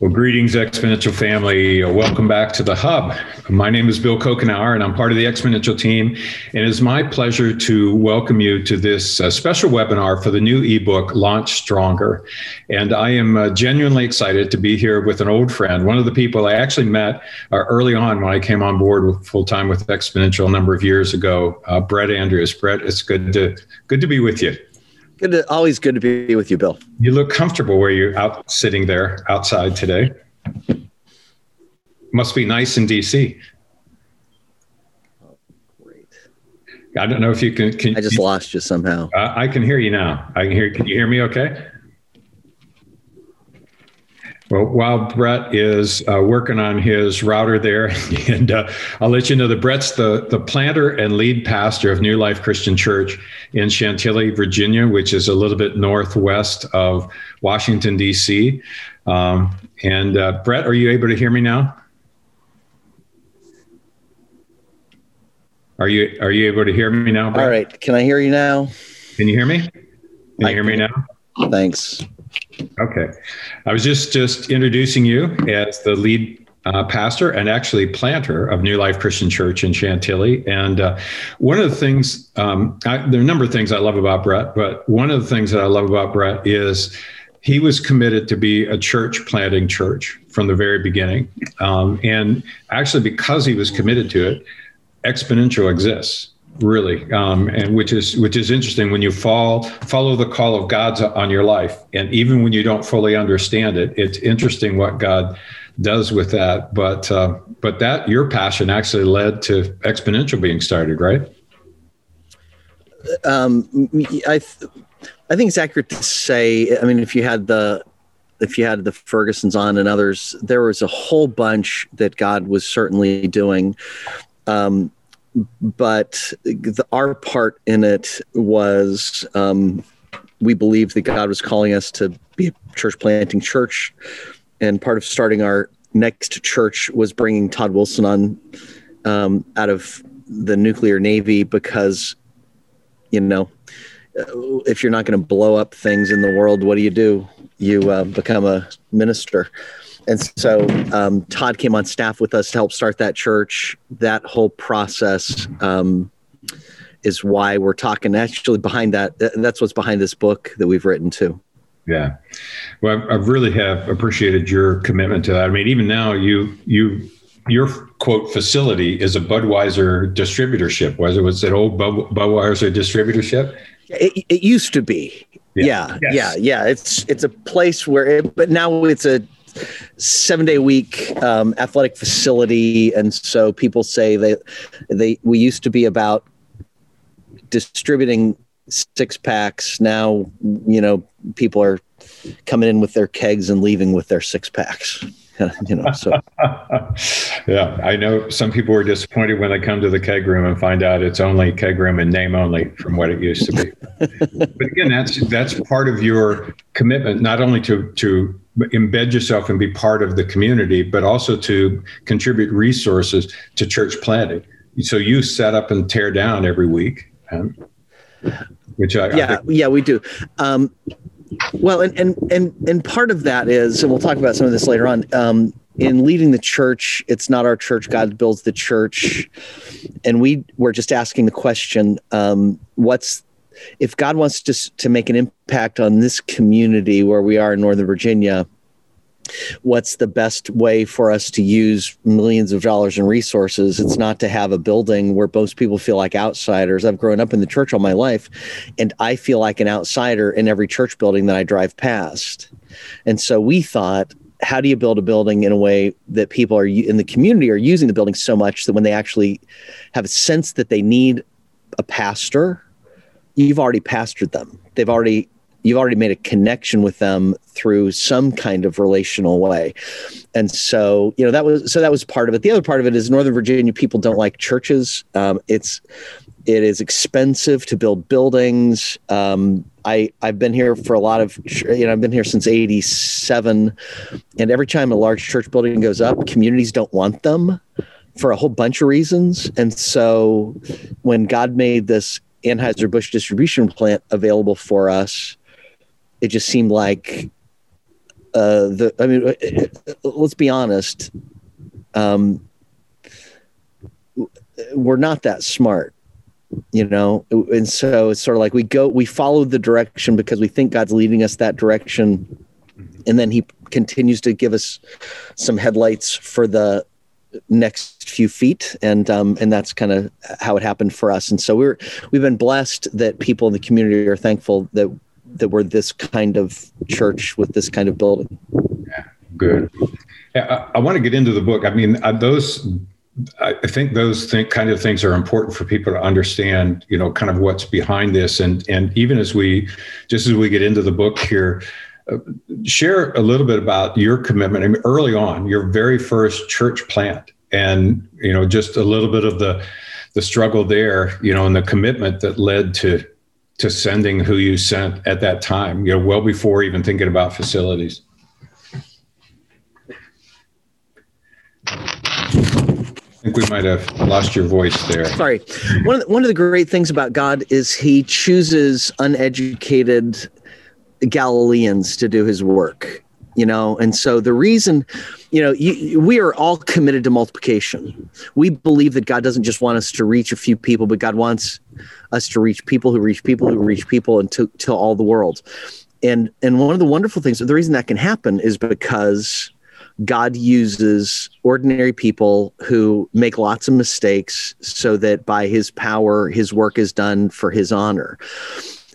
Well, greetings, Exponential family. Welcome back to the Hub. My name is Bill Couchenour, and I'm part of the Exponential team. And it is my pleasure to welcome you to this uh, special webinar for the new ebook, Launch Stronger. And I am uh, genuinely excited to be here with an old friend, one of the people I actually met uh, early on when I came on board full time with Exponential a number of years ago, uh, Brett Andrews. Brett, it's good to good to be with you. Good to, always good to be with you, Bill. You look comfortable where you're out sitting there outside today. Must be nice in DC. great. I don't know if you can. can I just you, lost you somehow. Uh, I can hear you now. I can hear. Can you hear me? Okay. Well, while Brett is uh, working on his router there, and uh, I'll let you know that Brett's the, the planter and lead pastor of New Life Christian Church in Chantilly, Virginia, which is a little bit northwest of Washington, D.C. Um, and uh, Brett, are you able to hear me now? Are you are you able to hear me now? Brett? All right. Can I hear you now? Can you hear me? Can you I hear me now? Thanks. Okay. I was just just introducing you as the lead uh, pastor and actually planter of New Life Christian Church in Chantilly. And uh, one of the things, um, I, there are a number of things I love about Brett, but one of the things that I love about Brett is he was committed to be a church planting church from the very beginning. Um, and actually, because he was committed to it, Exponential exists really um, and which is which is interesting when you fall follow the call of god's on your life and even when you don't fully understand it it's interesting what god does with that. But uh, but that your passion actually led to exponential being started right? Um, i th- i think it's accurate to say i mean if you had the if you had the Fergusons on and others, there was a whole bunch that God was certainly doing. Um, but the, our part in it was um, we believed that God was calling us to be a church planting church, and part of starting our next church was bringing Todd Wilson on um, out of the nuclear navy because you know if you're not going to blow up things in the world, what do you do? You uh, become a minister and so um, Todd came on staff with us to help start that church. That whole process um, is why we're talking. Actually, behind that, that's what's behind this book that we've written too. Yeah, well, I really have appreciated your commitment to that. I mean, even now, you you your quote facility is a Budweiser distributorship. Was it was it old Budweiser distributorship? It, it used to be. Yeah, yeah, yes. yeah, yeah. It's it's a place where, it, but now it's a seven day week um, athletic facility, and so people say they they we used to be about distributing six packs. Now you know people are coming in with their kegs and leaving with their six packs. you know, so yeah, I know some people are disappointed when they come to the keg room and find out it's only keg room and name only from what it used to be. but again, that's that's part of your commitment, not only to to embed yourself and be part of the community, but also to contribute resources to church planting. So you set up and tear down every week, um, which I yeah I think- yeah we do. Um, well, and and and and part of that is, and we'll talk about some of this later on. Um, in leading the church, it's not our church. God builds the church, and we were just asking the question: um, What's if God wants to to make an impact on this community where we are in Northern Virginia? What's the best way for us to use millions of dollars in resources? It's not to have a building where most people feel like outsiders. I've grown up in the church all my life and i feel like an outsider in every church building that i drive past. And so we thought how do you build a building in a way that people are in the community are using the building so much that when they actually have a sense that they need a pastor you've already pastored them. They've already you've already made a connection with them through some kind of relational way and so you know that was so that was part of it the other part of it is northern virginia people don't like churches um, it's it is expensive to build buildings um, I, I've been here for a lot of, you know, I've been here since 87. And every time a large church building goes up, communities don't want them for a whole bunch of reasons. And so when God made this Anheuser-Busch distribution plant available for us, it just seemed like uh, the I mean, uh, uh, let's be honest. Um, we're not that smart, you know, and so it's sort of like we go, we follow the direction because we think God's leading us that direction, and then He continues to give us some headlights for the next few feet. And um, and that's kind of how it happened for us. And so we're we've been blessed that people in the community are thankful that that we're this kind of church with this kind of building. Yeah, good. I, I want to get into the book. I mean, uh, those. I think those think, kind of things are important for people to understand. You know, kind of what's behind this, and and even as we, just as we get into the book here, uh, share a little bit about your commitment. I mean, early on, your very first church plant, and you know, just a little bit of the the struggle there, you know, and the commitment that led to to sending who you sent at that time, you know, well before even thinking about facilities? I think we might have lost your voice there. Sorry. One of the, one of the great things about God is he chooses uneducated Galileans to do his work you know? And so the reason you know you, we are all committed to multiplication. We believe that god doesn't just want us to reach a few people but god wants us to reach people who reach people who reach people and to, to all the world. And and one of the wonderful things the reason that can happen is because god uses ordinary people who make lots of mistakes so that by his power his work is done for his honor.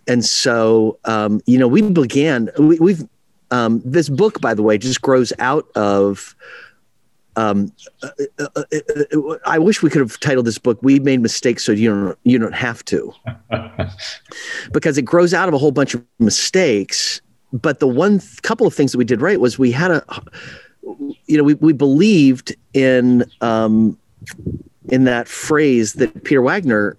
And so um, you know we began we, we've um, this book, by the way, just grows out of. Um, I wish we could have titled this book "We Made Mistakes So You Don't You Don't Have to," because it grows out of a whole bunch of mistakes. But the one th- couple of things that we did right was we had a, you know, we we believed in um, in that phrase that Peter Wagner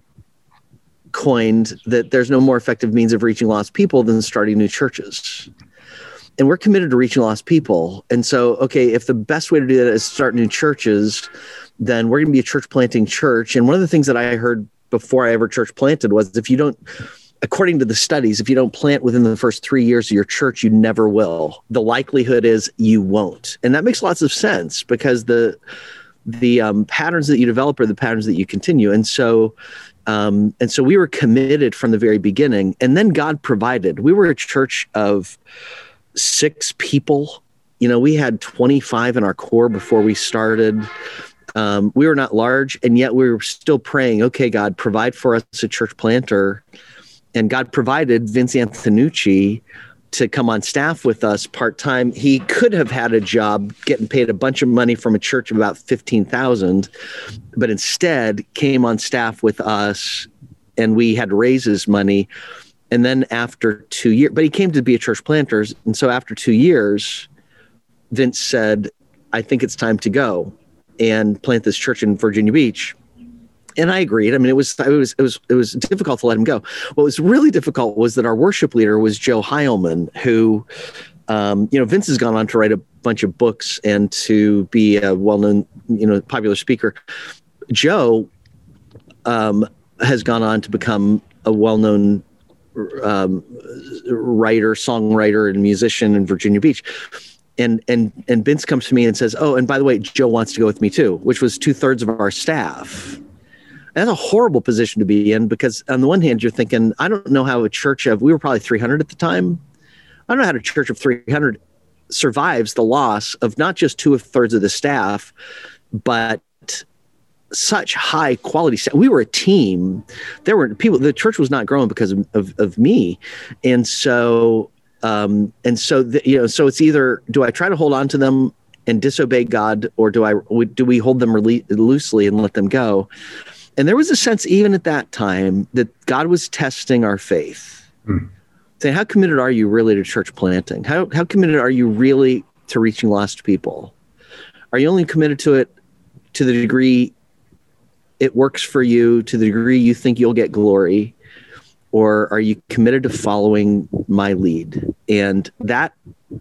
coined that there's no more effective means of reaching lost people than starting new churches and we're committed to reaching lost people. And so, okay, if the best way to do that is start new churches, then we're going to be a church planting church. And one of the things that I heard before I ever church planted was if you don't, according to the studies, if you don't plant within the first three years of your church, you never will. The likelihood is you won't. And that makes lots of sense because the, the um, patterns that you develop are the patterns that you continue. And so, um, and so we were committed from the very beginning. And then God provided. We were a church of six people. You know, we had 25 in our core before we started. Um, we were not large, and yet we were still praying, okay, God, provide for us a church planter. And God provided Vince Antonucci to come on staff with us part time. He could have had a job getting paid a bunch of money from a church of about 15,000, but instead came on staff with us and we had raises money and then after two years, but he came to be a church planters. And so after two years, Vince said, I think it's time to go and plant this church in Virginia Beach. And I agreed. I mean, it was it was it was it was difficult to let him go. What was really difficult was that our worship leader was Joe Heilman, who, um, you know, Vince has gone on to write a bunch of books and to be a well-known, you know, popular speaker. Joe um, has gone on to become a well-known um, writer, songwriter, and musician in Virginia Beach. And and and Vince comes to me and says, "Oh, and by the way, Joe wants to go with me too," which was two thirds of our staff. That's a horrible position to be in because on the one hand, you're thinking, I don't know how a church of we were probably 300 at the time. I don't know how a church of 300 survives the loss of not just two thirds of the staff, but such high quality we were a team. There were people the church was not growing because of, of, of me. And so um, and so the, you know so it's either do i try to hold on to them and disobey god or do i do we hold them rele- loosely and let them go? And there was a sense even at that time that god was testing our faith. Mm. saying how committed are you really to church planting? How, how committed are you really to reaching lost people? Are you only committed to it to the degree it works for you to the degree you think you'll get glory or are you committed to following my lead and that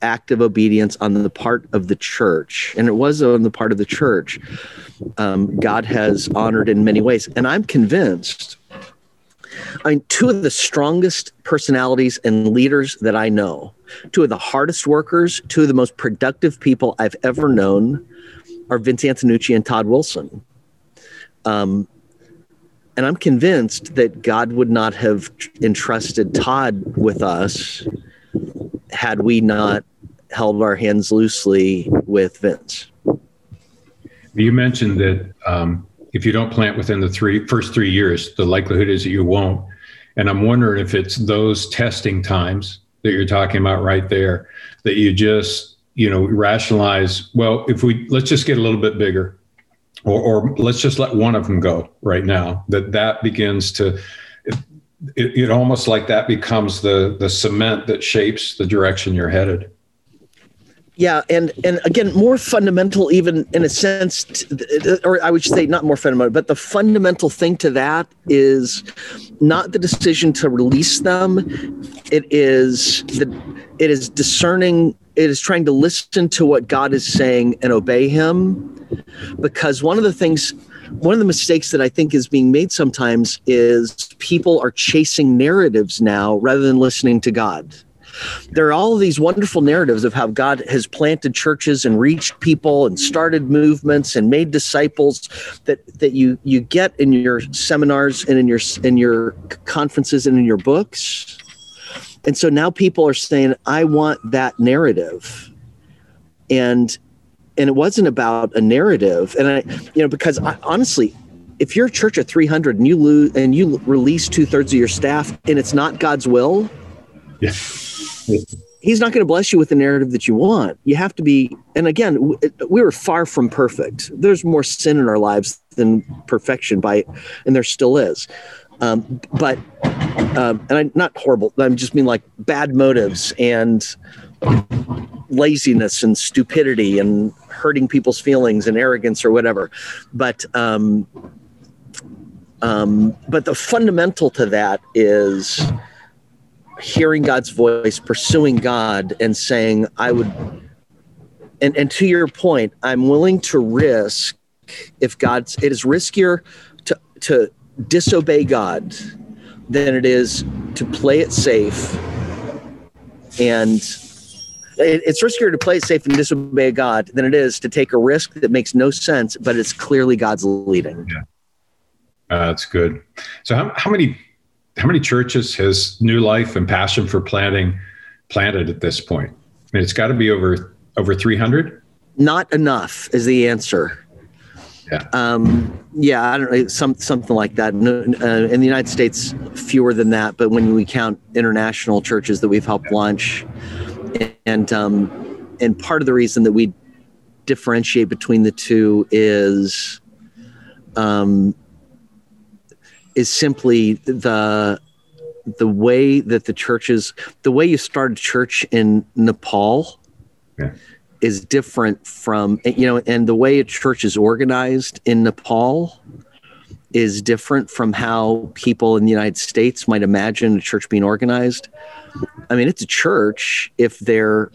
act of obedience on the part of the church and it was on the part of the church um, god has honored in many ways and i'm convinced I mean, two of the strongest personalities and leaders that I know, two of the hardest workers, two of the most productive people I've ever known are Vince Antonucci and Todd Wilson. Um, and I'm convinced that God would not have entrusted Todd with us had we not held our hands loosely with Vince. You mentioned that um, if you don't plant within the three first three years, the likelihood is that you won't. And I'm wondering if it's those testing times that you're talking about right there that you just you know rationalize. Well, if we let's just get a little bit bigger, or, or let's just let one of them go right now. That that begins to it, it, almost like that becomes the the cement that shapes the direction you're headed yeah and and again more fundamental even in a sense uh, or i would say not more fundamental but the fundamental thing to that is not the decision to release them it is the it is discerning it is trying to listen to what god is saying and obey him because one of the things one of the mistakes that i think is being made sometimes is people are chasing narratives now rather than listening to god there are all these wonderful narratives of how God has planted churches and reached people and started movements and made disciples that that you you get in your seminars and in your in your conferences and in your books. And so now people are saying, I want that narrative. And and it wasn't about a narrative. And I, you know, because I, honestly, if you're a church of 300 and you lose and you release two thirds of your staff and it's not God's will, yeah he's not going to bless you with the narrative that you want. You have to be, and again, we were far from perfect. There's more sin in our lives than perfection by, and there still is. Um, but, um, and I not horrible. I am just mean like bad motives and laziness and stupidity and hurting people's feelings and arrogance or whatever. But, um, um, but the fundamental to that is hearing God's voice, pursuing God, and saying, I would, and, and to your point, I'm willing to risk if God's, it is riskier to, to disobey God than it is to play it safe. And it, it's riskier to play it safe and disobey God than it is to take a risk that makes no sense, but it's clearly God's leading. Yeah. Uh, that's good. So, how, how many how many churches has New Life and Passion for Planting planted at this point? I mean, it's got to be over over 300. Not enough is the answer. Yeah. Um, yeah, I don't know, some something like that. Uh, in the United States, fewer than that. But when we count international churches that we've helped launch, and um, and part of the reason that we differentiate between the two is um, is simply the the way that the churches the way you start a church in Nepal yeah. Is different from you know and the way a church is organized in Nepal is different from how people in the United States might imagine a church being organized. I mean, it's a church if they're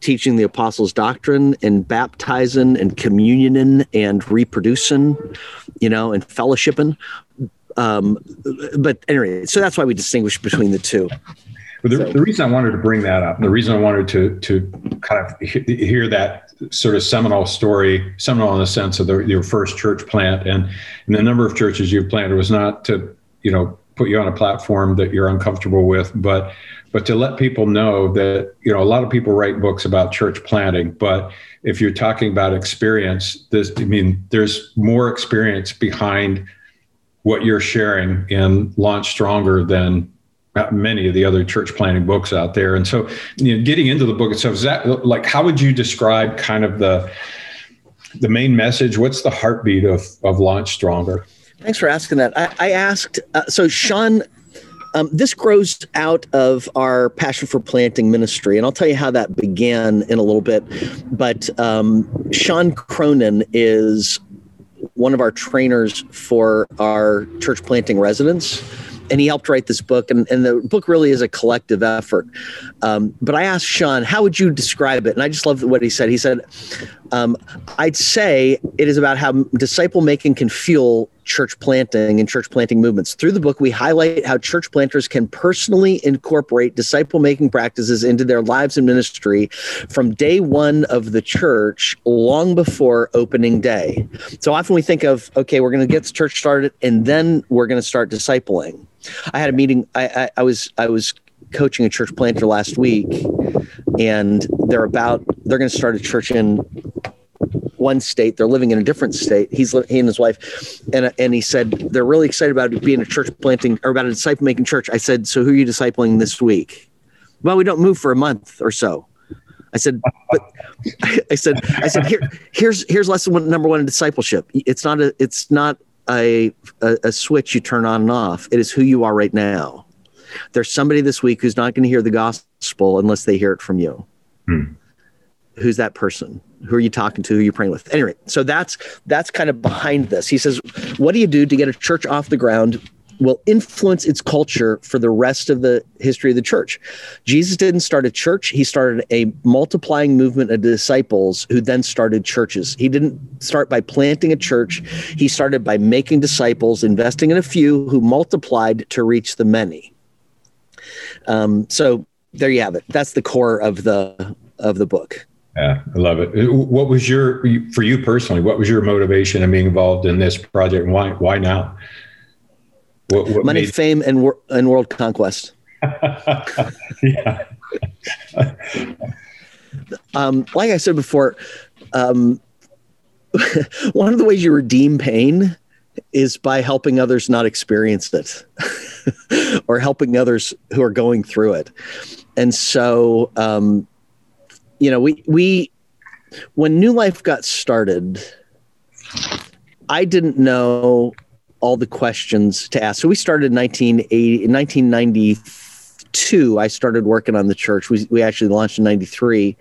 teaching the apostles' doctrine and baptizing and communioning and reproducing, you know, and fellowshipping. Um, but anyway, so that's why we distinguish between the two. But the, so. the reason I wanted to bring that up, the reason I wanted to to kind of hear that sort of seminal story, seminal in the sense of the, your first church plant and, and the number of churches you've planted was not to you know put you on a platform that you're uncomfortable with, but but to let people know that you know a lot of people write books about church planting, but if you're talking about experience, this I mean there's more experience behind what you're sharing in Launch Stronger than many of the other church planting books out there. And so, you know, getting into the book itself, is that like how would you describe kind of the the main message? What's the heartbeat of of Launch Stronger? Thanks for asking that. I, I asked. Uh, so Sean. Um, this grows out of our passion for planting ministry, and I'll tell you how that began in a little bit. But um, Sean Cronin is one of our trainers for our church planting residents and he helped write this book and, and the book really is a collective effort. Um, but i asked sean how would you describe it? And i just love what he said. He said Um, I'd say it is about how disciple making can fuel church planting and church planting movements. Through the book, we highlight how church planters can personally incorporate disciple making practices into their lives and ministry from day one of the church, long before opening day. So often we think of, okay, we're going to get the church started and then we're going to start discipling. I had a meeting. I, I, I was I was coaching a church planter last week, and they're about they're going to start a church in one state. They're living in a different state. He's he and his wife, and and he said they're really excited about being a church planting or about a disciple making church. I said, so who are you discipling this week? Well, we don't move for a month or so. I said, but I said, I said, here, here's here's lesson one, number one in discipleship. It's not a it's not a, a a switch you turn on and off. It is who you are right now. There's somebody this week who's not going to hear the gospel unless they hear it from you. Hmm. Who's that person? Who are you talking to? Who are you praying with? Anyway, so that's that's kind of behind this. He says, "What do you do to get a church off the ground will influence its culture for the rest of the history of the church. Jesus didn't start a church, he started a multiplying movement of disciples who then started churches. He didn't start by planting a church, he started by making disciples, investing in a few who multiplied to reach the many. Um, so there you have it. That's the core of the of the book. Yeah, I love it. What was your for you personally? What was your motivation in being involved in this project, and why why now? What, what Money, made... fame, and and world conquest. yeah. um, like I said before, um, one of the ways you redeem pain is by helping others not experience it or helping others who are going through it. And so, um, you know, we, we, when New Life got started, I didn't know all the questions to ask. So we started in 1980, 1992. I started working on the church. We, we actually launched in 93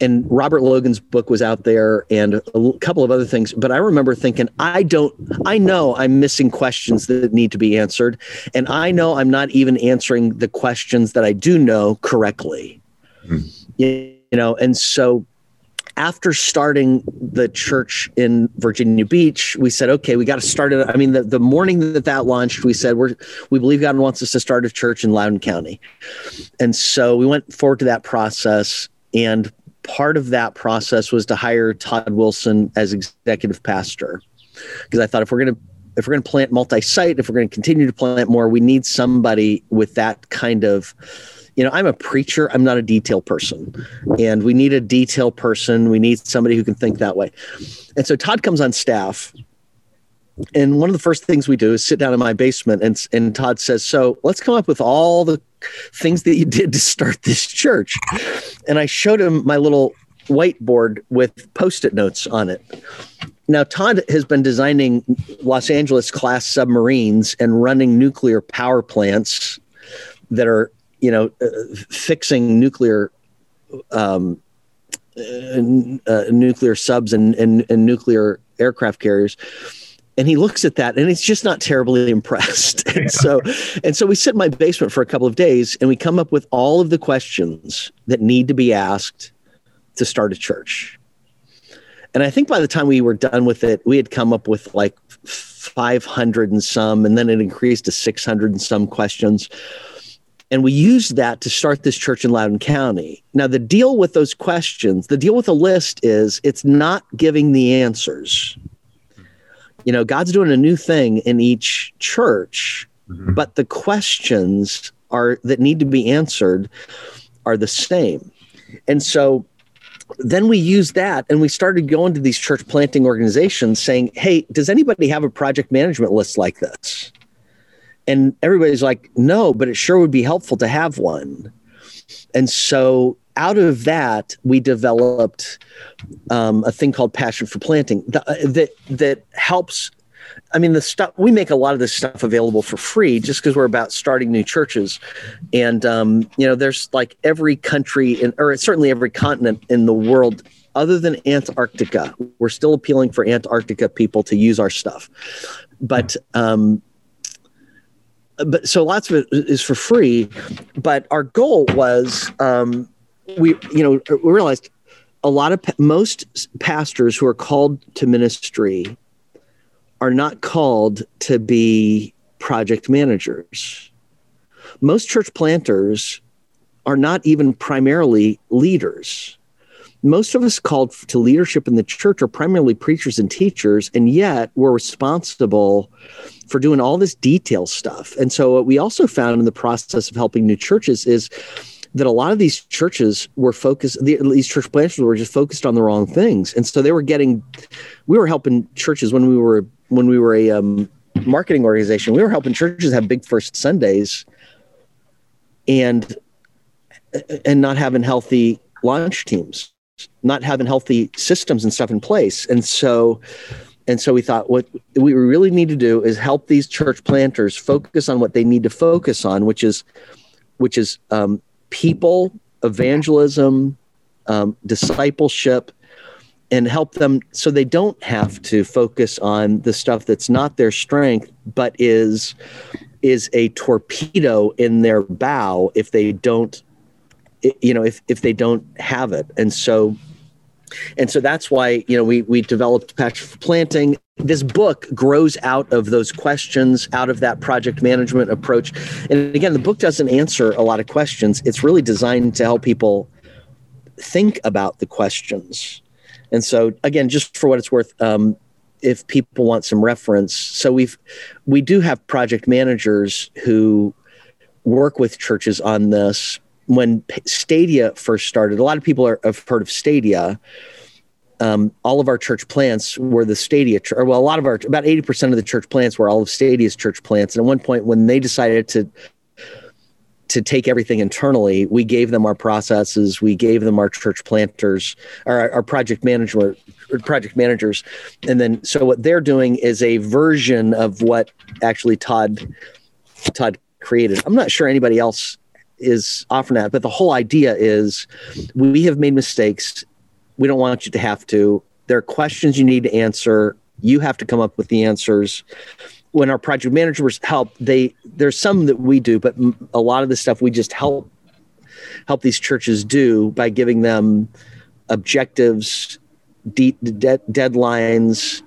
and Robert Logan's book was out there and a couple of other things. But I remember thinking, I don't, I know I'm missing questions that need to be answered. And I know I'm not even answering the questions that I do know correctly. Mm. You, you know, and so after starting the church in Virginia Beach, we said, okay, we got to start it. I mean, the, the morning that that launched, we said, we're, we believe God wants us to start a church in Loudoun County. And so we went forward to that process. And part of that process was to hire Todd Wilson as executive pastor because I thought if we're going to if we're going to plant multi-site, if we're going to continue to plant more, we need somebody with that kind of you know, I'm a preacher, I'm not a detail person. And we need a detail person. We need somebody who can think that way. And so Todd comes on staff and one of the first things we do is sit down in my basement and, and Todd says, so let's come up with all the things that you did to start this church. And I showed him my little whiteboard with post-it notes on it. Now, Todd has been designing Los Angeles class submarines and running nuclear power plants that are, you know, uh, fixing nuclear um, uh, uh, nuclear subs and, and, and nuclear aircraft carriers and he looks at that and he's just not terribly impressed. and so and so we sit in my basement for a couple of days and we come up with all of the questions that need to be asked to start a church. And I think by the time we were done with it, we had come up with like 500 and some, and then it increased to 600 and some questions. And we used that to start this church in Loudoun County. Now, the deal with those questions, the deal with a list is it's not giving the answers you know god's doing a new thing in each church mm-hmm. but the questions are that need to be answered are the same. And so then we used that and we started going to these church planting organizations saying hey does anybody have a project management list like this? And everybody's like no but it sure would be helpful to have one. And so out of that, we developed um, a thing called Passion for Planting that, that that helps. I mean, the stuff we make a lot of this stuff available for free just because we're about starting new churches, and um, you know, there's like every country in, or certainly every continent in the world other than Antarctica. We're still appealing for Antarctica people to use our stuff, but um, but so lots of it is for free. But our goal was um, we you know we realized a lot of most pastors who are called to ministry are not called to be project managers. Most church planters are not even primarily leaders. Most of us called to leadership in the church are primarily preachers and teachers, and yet we're responsible for doing all this detail stuff. And so, what we also found in the process of helping new churches is that a lot of these churches were focused these church planters were just focused on the wrong things. And so they were getting we were helping churches when we were when we were a um, marketing organization we were helping churches have big first sundays and and not having healthy launch teams not having healthy systems and stuff in place. And so and so we thought what we really need to do is help these church planters focus on what they need to focus on which is which is um, people, evangelism, um, discipleship, and help them so they don't have to focus on the stuff that's not their strength, but is is a torpedo in their bow if they don't you know if if they don't have it. And so and so that's why you know we we developed Passion for Planting. This book grows out of those questions out of that project management approach. And again the book doesn't answer a lot of questions. It's really designed to help people think about the questions. And so again just for what it's worth um, if people want some reference so we've we do have project managers who work with churches on this when Stadia first started, a lot of people are, have heard of Stadia. Um, all of our church plants were the Stadia, or well, a lot of our, about 80% of the church plants were all of Stadia's church plants. And at one point, when they decided to, to take everything internally, we gave them our processes, we gave them our church planters, our, our project manager, project managers, and then so what they're doing is a version of what actually Todd Todd created. I'm not sure anybody else is offering that. But the whole idea is we have made mistakes. We don't want you to have to. There are questions you need to answer. You have to come up with the answers. When our project managers help, they there's some that we do, but a lot of the stuff we just help help these churches do by giving them objectives, de- de- deadlines,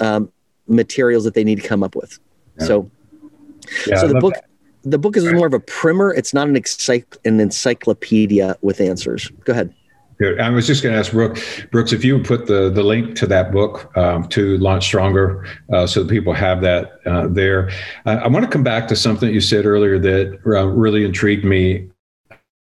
um, materials that they need to come up with. Yeah. So, yeah, so the book that the book is more of a primer. It's not an, encycl- an encyclopedia with answers. Go ahead. I was just going to ask Brooke, Brooks if you would put the, the link to that book um, to Launch Stronger uh, so that people have that uh, there. Uh, I want to come back to something you said earlier that uh, really intrigued me.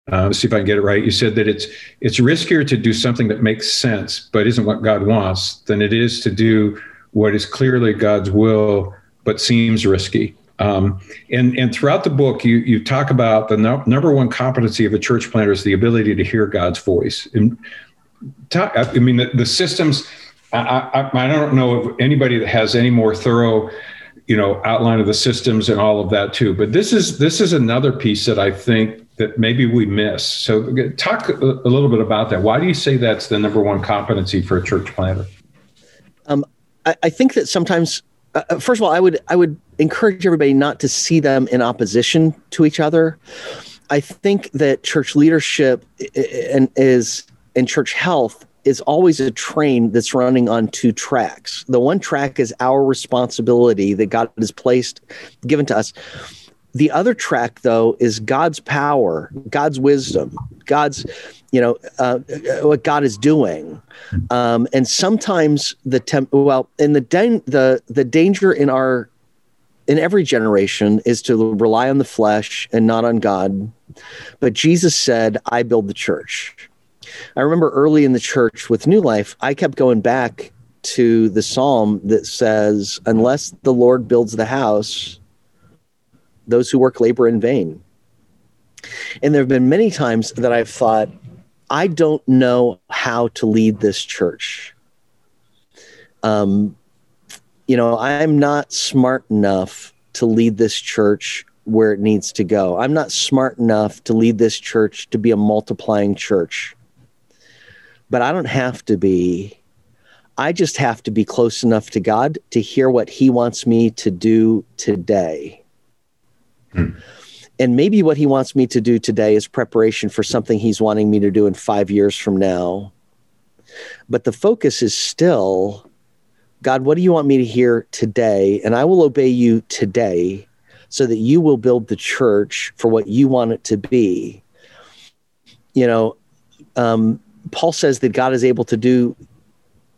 Uh, let's see if I can get it right. You said that it's it's riskier to do something that makes sense but isn't what God wants than it is to do what is clearly God's will but seems risky. Um, and, and throughout the book, you, you talk about the no, number one competency of a church planter is the ability to hear God's voice. And talk, I mean, the, the systems, I, I, I, don't know of anybody that has any more thorough, you know, outline of the systems and all of that too. But this is this is another piece that I think that maybe we miss. So talk a, little bit about that. Why do you say that's the number one competency for a church planter? Um, I, I think that sometimes uh, uh, first of all, I would I would encourage everybody not to see them in opposition to each other. I think that church leadership and is and church health is always a train that's running on two tracks. The one track is our responsibility that God has placed given to us. The other track, though, is God's power, God's wisdom, God's, you know, uh, what God is doing. Um, and sometimes the temp, well, and the da- the the danger in our in every generation is to rely on the flesh and not on God. But Jesus said, "I build the church." I remember early in the church with New Life, I kept going back to the psalm that says, "Unless the Lord builds the house." those who work labor in vain. And there have been many times that I've thought, I don't know how to lead this church. Um, you know, I'm not smart enough to lead this church where it needs to go. I'm not smart enough to lead this church to be a multiplying church. But I don't have to be. I just have to be close enough to God to hear what He wants me to do today. Hmm. And maybe what he wants me to do today is preparation for something he's wanting me to do in five years from now. But the focus is still God, what do you want me to hear today? And I will obey you today so that you will build the church for what you want it to be. You know, um, Paul says that God is able to do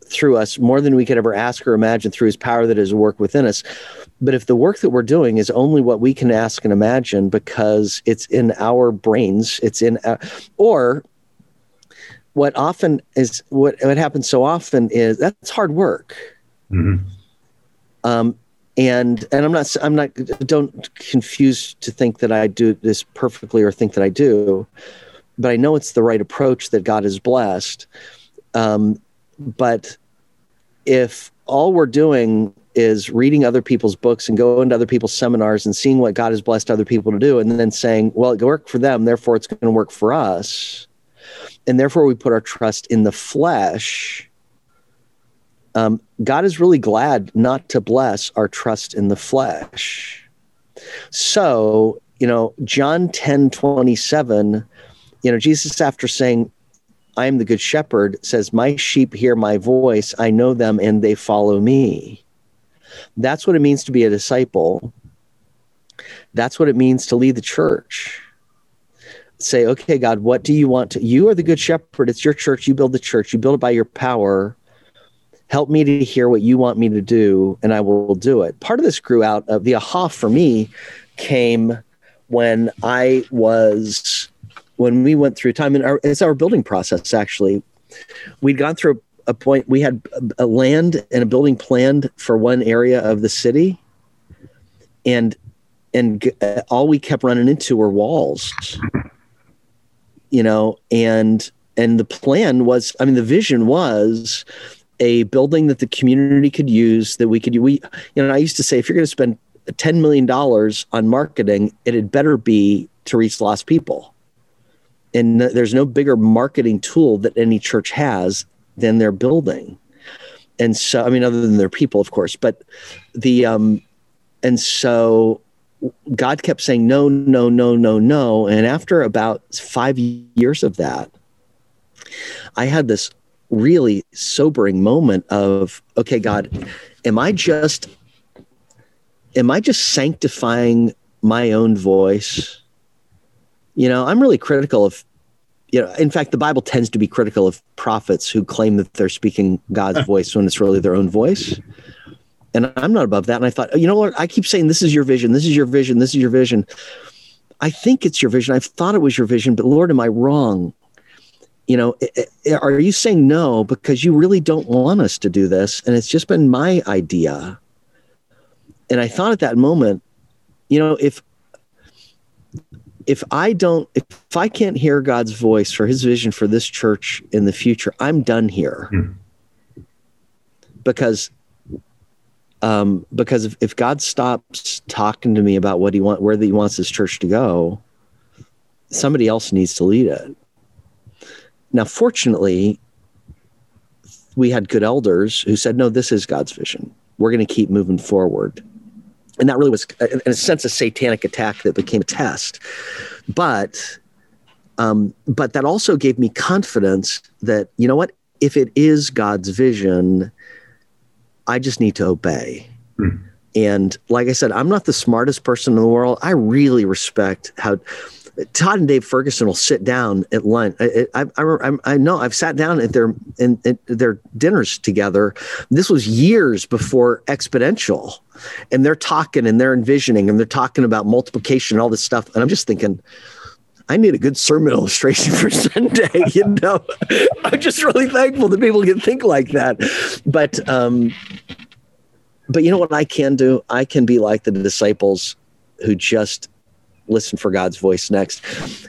through us more than we could ever ask or imagine through his power that is work within us. But if the work that we're doing is only what we can ask and imagine because it's in our brains, it's in, our, or what often is what, what happens so often is that's hard work. Mm-hmm. Um, and and I'm not I'm not don't confuse to think that I do this perfectly or think that I do, but I know it's the right approach that God has blessed. Um, but if all we're doing is reading other people's books and going to other people's seminars and seeing what God has blessed other people to do, and then saying, well, it worked for them, therefore it's going to work for us. And therefore we put our trust in the flesh. Um, God is really glad not to bless our trust in the flesh. So, you know, John 10 27, you know, Jesus, after saying, I am the good shepherd, says, My sheep hear my voice. I know them and they follow me. That's what it means to be a disciple. That's what it means to lead the church. Say, okay, God, what do you want to? You are the good shepherd. It's your church. You build the church. You build it by your power. Help me to hear what you want me to do, and I will do it. Part of this grew out of the aha for me came when I was when we went through time and our, it's our building process actually we'd gone through a point we had a land and a building planned for one area of the city and and uh, all we kept running into were walls you know and and the plan was i mean the vision was a building that the community could use that we could we you know i used to say if you're going to spend 10 million dollars on marketing it had better be to reach lost people. And there's no bigger marketing tool that any church has than their building. And so i mean other than their people of course but the um and so god kept saying no no no no no. And after about five years of that i had this really sobering moment of okay god am i just am i just sanctifying my own voice you know, I'm really critical of, you know, in fact, the Bible tends to be critical of prophets who claim that they're speaking God's voice when it's really their own voice. And I'm not above that. And I thought, you know what? I keep saying, this is your vision. This is your vision. This is your vision. I think it's your vision. I've thought it was your vision, but Lord, am I wrong? You know, are you saying no because you really don't want us to do this? And it's just been my idea. And I thought at that moment, you know, if if I don't, if I can't hear God's voice for his vision for this church in the future, I'm done here. Mm. Because um, because if, if God stops talking to me about what he want, where he wants his church to go, somebody else needs to lead it. Now, fortunately, we had good elders who said, "No, this is God's vision. We're going to keep moving forward." and that really was in a sense a satanic attack that became a test but um, but that also gave me confidence that you know what if it is god's vision i just need to obey mm. and like i said i'm not the smartest person in the world i really respect how Todd and Dave Ferguson will sit down at lunch. I, I, I, I know I've sat down at their in, in, their dinners together. This was years before Exponential, and they're talking and they're envisioning and they're talking about multiplication and all this stuff. And I'm just thinking, I need a good sermon illustration for Sunday. You know, I'm just really thankful that people can think like that. But um, but you know what I can do? I can be like the disciples who just listen for God's voice next.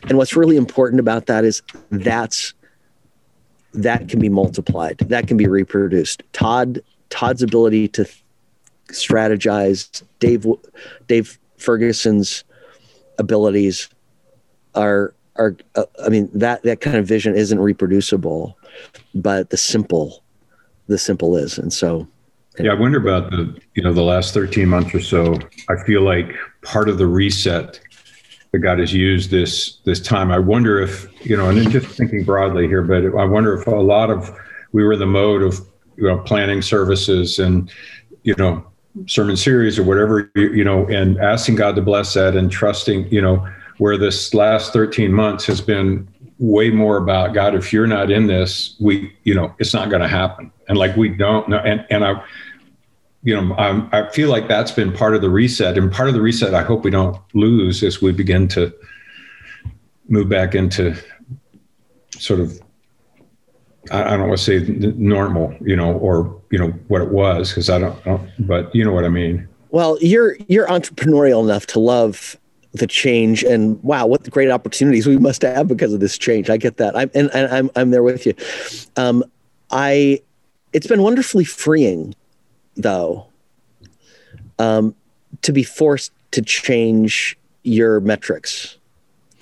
And what's really important about that is that's that can be multiplied. That can be reproduced. Todd Todd's ability to strategize, Dave Dave Ferguson's abilities are are uh, I mean that that kind of vision isn't reproducible, but the simple the simple is. And so yeah, I wonder about the you know the last 13 months or so. I feel like part of the reset that God has used this this time. I wonder if you know, and just thinking broadly here, but I wonder if a lot of we were in the mode of you know planning services and you know sermon series or whatever you, you know, and asking God to bless that and trusting you know where this last 13 months has been way more about God. If you're not in this, we you know it's not going to happen, and like we don't know, and and I you know, I'm, I feel like that's been part of the reset, and part of the reset I hope we don't lose as we begin to move back into sort of I, don't want to say normal, you know, or you know what it was because I don't, don't, but you know what I mean. Well, you're you're entrepreneurial enough to love the change, and wow, what great opportunities we must have because of this change. I get that, I'm and, and I'm I'm there with you. Um, I, it's been wonderfully freeing though, um, to be forced to change your metrics.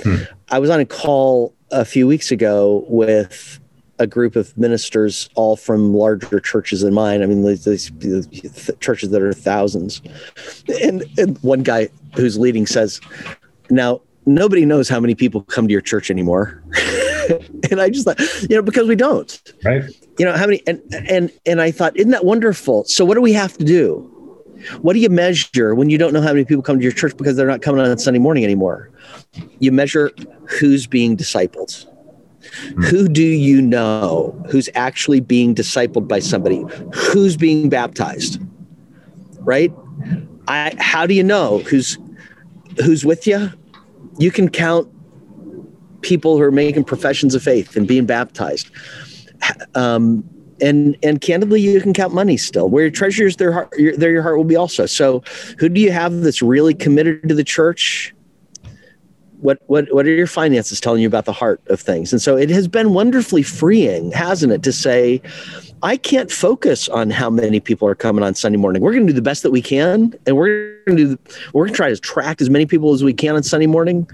Hmm. I was on a call a few weeks ago with a group of ministers, all from larger churches than mine. I mean, these, these churches that are thousands. And, and one guy who's leading says, Now, nobody knows how many people come to your church anymore. and I just thought, you know, because we don't. Right. You know, how many and and and I thought, isn't that wonderful? So what do we have to do? What do you measure when you don't know how many people come to your church because they're not coming on Sunday morning anymore? You measure who's being discipled. Mm-hmm. Who do you know who's actually being discipled by somebody? Who's being baptized? Right? I how do you know who's who's with you? You can count people who are making professions of faith and being baptized. Um, and and candidly, you can count money still. Where your treasure is, their heart, your, there your heart will be also. So, who do you have that's really committed to the church? What what what are your finances telling you about the heart of things? And so, it has been wonderfully freeing, hasn't it, to say, I can't focus on how many people are coming on Sunday morning. We're going to do the best that we can, and we're going to do, we're going to try to attract as many people as we can on Sunday morning,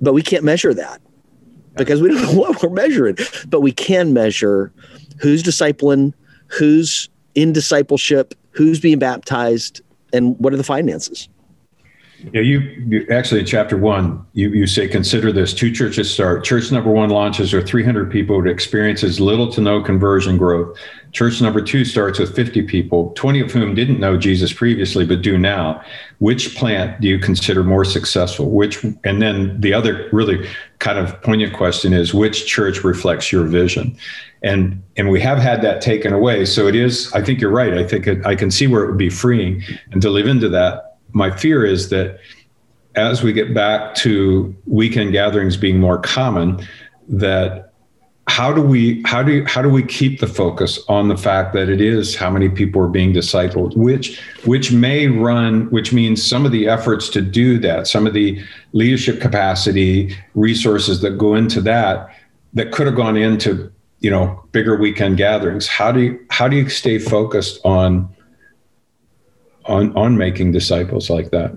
but we can't measure that because we don't know what we're measuring, but we can measure who's discipling, who's in discipleship, who's being baptized, and what are the finances. Yeah, you, you, actually in chapter one, you, you say consider this: two churches start. Church number one launches with 300 people that experiences little to no conversion growth. Church number two starts with 50 people, 20 of whom didn't know Jesus previously but do now. Which plant do you consider more successful? Which, and then the other really kind of poignant question is which church reflects your vision? And and we have had that taken away. So it is. I think you're right. I think it, I can see where it would be freeing, and to live into that my fear is that as we get back to weekend gatherings being more common, that how do we how do you, how do we keep the focus on the fact that it is how many people are being discipled which which may run which means some of the efforts to do that some of the leadership capacity resources that go into that that could have gone into you know bigger weekend gatherings. How do you how do you stay focused on on on making disciples like that.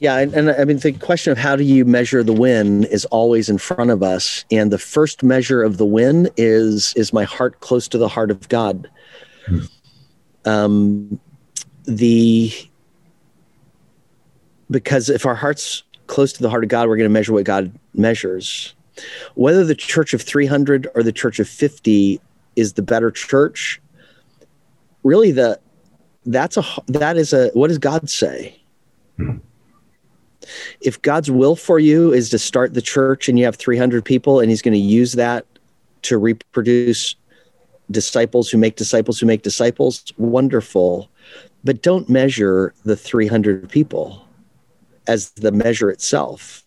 Yeah, and, and, I mean the question of how do you measure the win is always in front of us, and the first measure of the win is is my heart close to the heart of God. Hmm. Um, the because if our heart's close to the heart of God, we're going to measure what God measures. Whether the church of 300 or the church of 50 is the better church, really the that's a that is a what does God say? Hmm. If God's will for you is to start the church and you have 300 people and he's going to use that to reproduce disciples who make disciples who make disciples, wonderful. But don't measure the 300 people as the measure itself.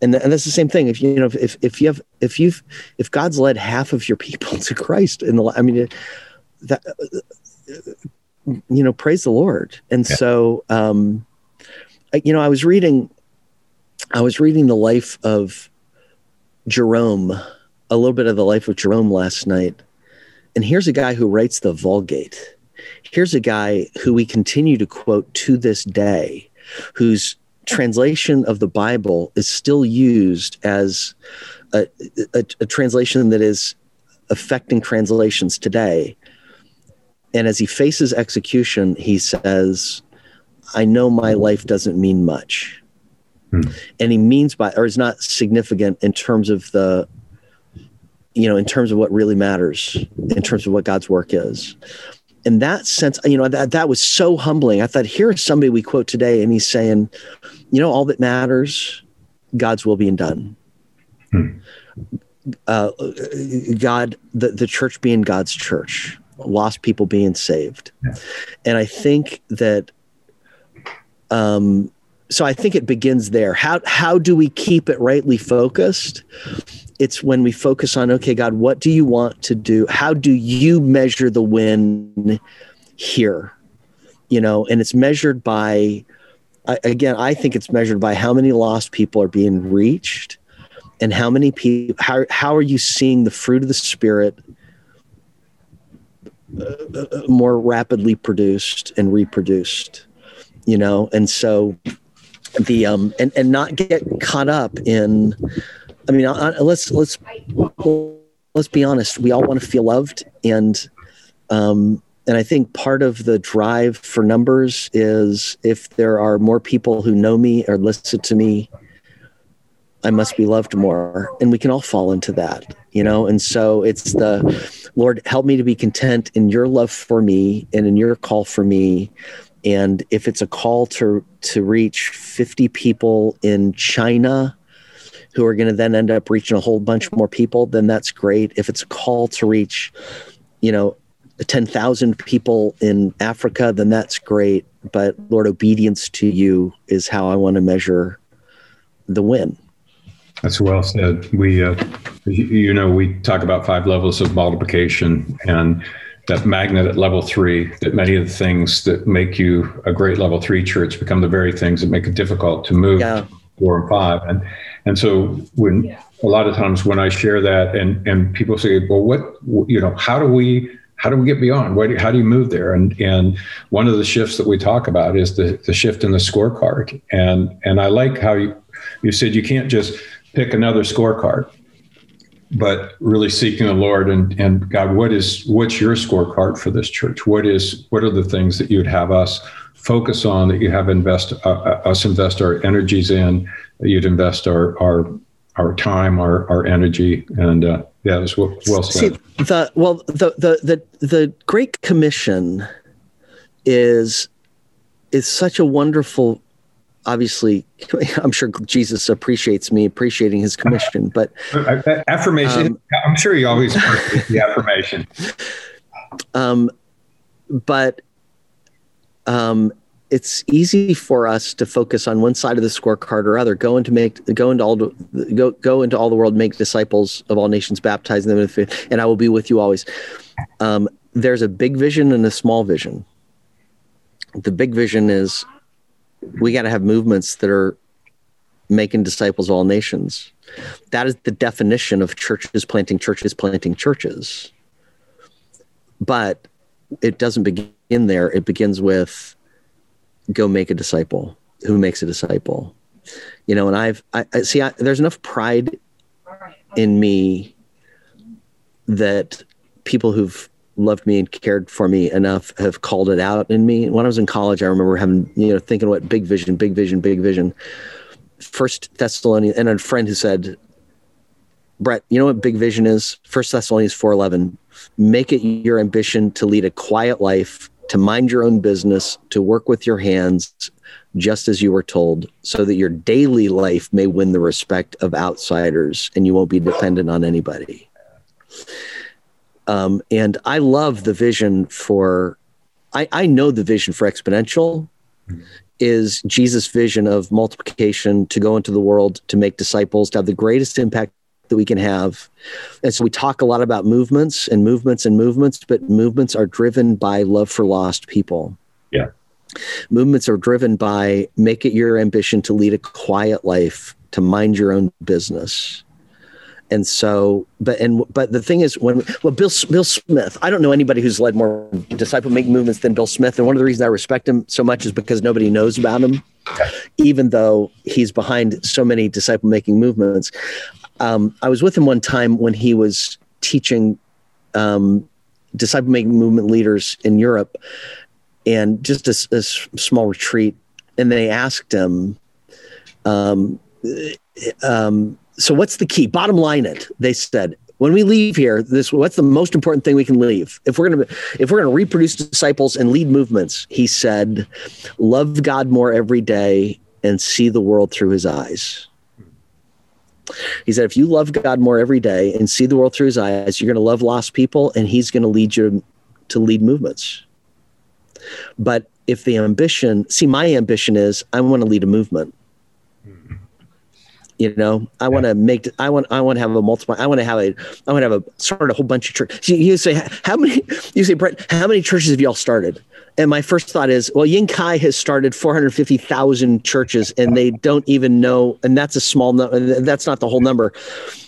And, and that's the same thing. If you, you know, if, if you have, if you've, if God's led half of your people to Christ in the, I mean, that you know, praise the Lord. And yeah. so, um, you know, I was reading, I was reading the life of Jerome, a little bit of the life of Jerome last night. And here's a guy who writes the Vulgate. Here's a guy who we continue to quote to this day, whose translation of the Bible is still used as a, a, a translation that is affecting translations today and as he faces execution, he says, I know my life doesn't mean much. Hmm. And he means by, or is not significant in terms of the, you know, in terms of what really matters, in terms of what God's work is. In that sense, you know, that, that was so humbling. I thought, here's somebody we quote today, and he's saying, you know, all that matters, God's will being done. Hmm. Uh, God, the, the church being God's church, lost people being saved. Yeah. And I think that um, so I think it begins there. How how do we keep it rightly focused? It's when we focus on okay, God, what do you want to do? How do you measure the win here? You know, and it's measured by again, I think it's measured by how many lost people are being reached and how many people how how are you seeing the fruit of the spirit more rapidly produced and reproduced you know? And so the um and and not get caught up in i mean I, let's let's let's be honest. We all want to feel loved. And um and i think part of the drive for numbers is if there are more people who know me or listen to me i must be loved more and we can all fall into that you know and so it's the lord help me to be content in your love for me and in your call for me and if it's a call to to reach 50 people in China who are going to then end up reaching a whole bunch more people, then that's great. If it's a call to reach, you know, 10,000 people in Africa, then that's great. But Lord, obedience to you is how I want to measure the win. That's well said. We, uh, you know, we talk about five levels of multiplication, and that magnet at level three, that many of the things that make you a great level three church become the very things that make it difficult to move yeah. four and five. And and so when yeah. a lot of times when I share that and and people say, well, what you know, how do we how do we get beyond? What, how do you move there? And and one of the shifts that we talk about is the the shift in the scorecard. And and I like how you you said you can't just pick another scorecard but really seeking the Lord and and God, what is what's your scorecard for this church? What is what are the things that you'd have us focus on that you have invest uh, uh, us invest our energies in? That you'd invest our our our time, our our energy, and uh, yeah, was well, well said. See, the well, the the the the Great Commission is is such a wonderful obviously i'm sure jesus appreciates me appreciating his commission but affirmation um, i'm sure he always the affirmation. Um, but um, it's easy for us to focus on one side of the scorecard or other go into make go into all go go into all the world make disciples of all nations baptizing them in the faith, and i will be with you always. Um, there's a big vision and a small vision. The big vision is we got to have movements that are making disciples all nations. That is the definition of churches planting churches planting churches. But it doesn't begin there. It begins with go make a disciple. Who makes a disciple? You know, and I've I, I see I, there's enough pride in me that people who've loved me and cared for me enough have called it out in me. When I was in college, I remember having, you know, thinking what big vision, big vision, big vision. First Thessalonians, and a friend who said, Brett, you know what big vision is? First Thessalonians 4:11. Make it your ambition to lead a quiet life, to mind your own business, to work with your hands, just as you were told, so that your daily life may win the respect of outsiders and you won't be dependent on anybody. Um, and I love the vision for, I, I know the vision for exponential mm-hmm. is Jesus' vision of multiplication to go into the world, to make disciples, to have the greatest impact that we can have. And so we talk a lot about movements and movements and movements, but movements are driven by love for lost people. Yeah. Movements are driven by make it your ambition to lead a quiet life, to mind your own business and so but and but the thing is when well bill bill smith i don't know anybody who's led more disciple making movements than bill smith. And one of the reasons i respect him so much is because nobody knows about him even though he's behind so many disciple making movements. Um, i was with him one time when he was teaching um, disciple making movement leaders in europe and just a, a small retreat. And they asked him Um, um, so what's the key? Bottom line it. They said when we leave here, this what's the most important thing we can leave? If we're gonna if we're gonna reproduce disciples and lead movements, he said, love God more every day and see the world through his eyes. He said, if you love God more every day and see the world through his eyes, you're going to love lost people and he's going to lead you to lead movements. But if the ambition, see, my ambition is I want to lead a movement. You know, I yeah. want to make, I want, I want to have a multiple, I want to have a, I want to have a start a whole bunch of churches. You, you say, how many, you say, Brett, how many churches have y'all started? And my first thought is, well, Ying Kai has started 450,000 churches and they don't even know, and that's a small number, that's not the whole number.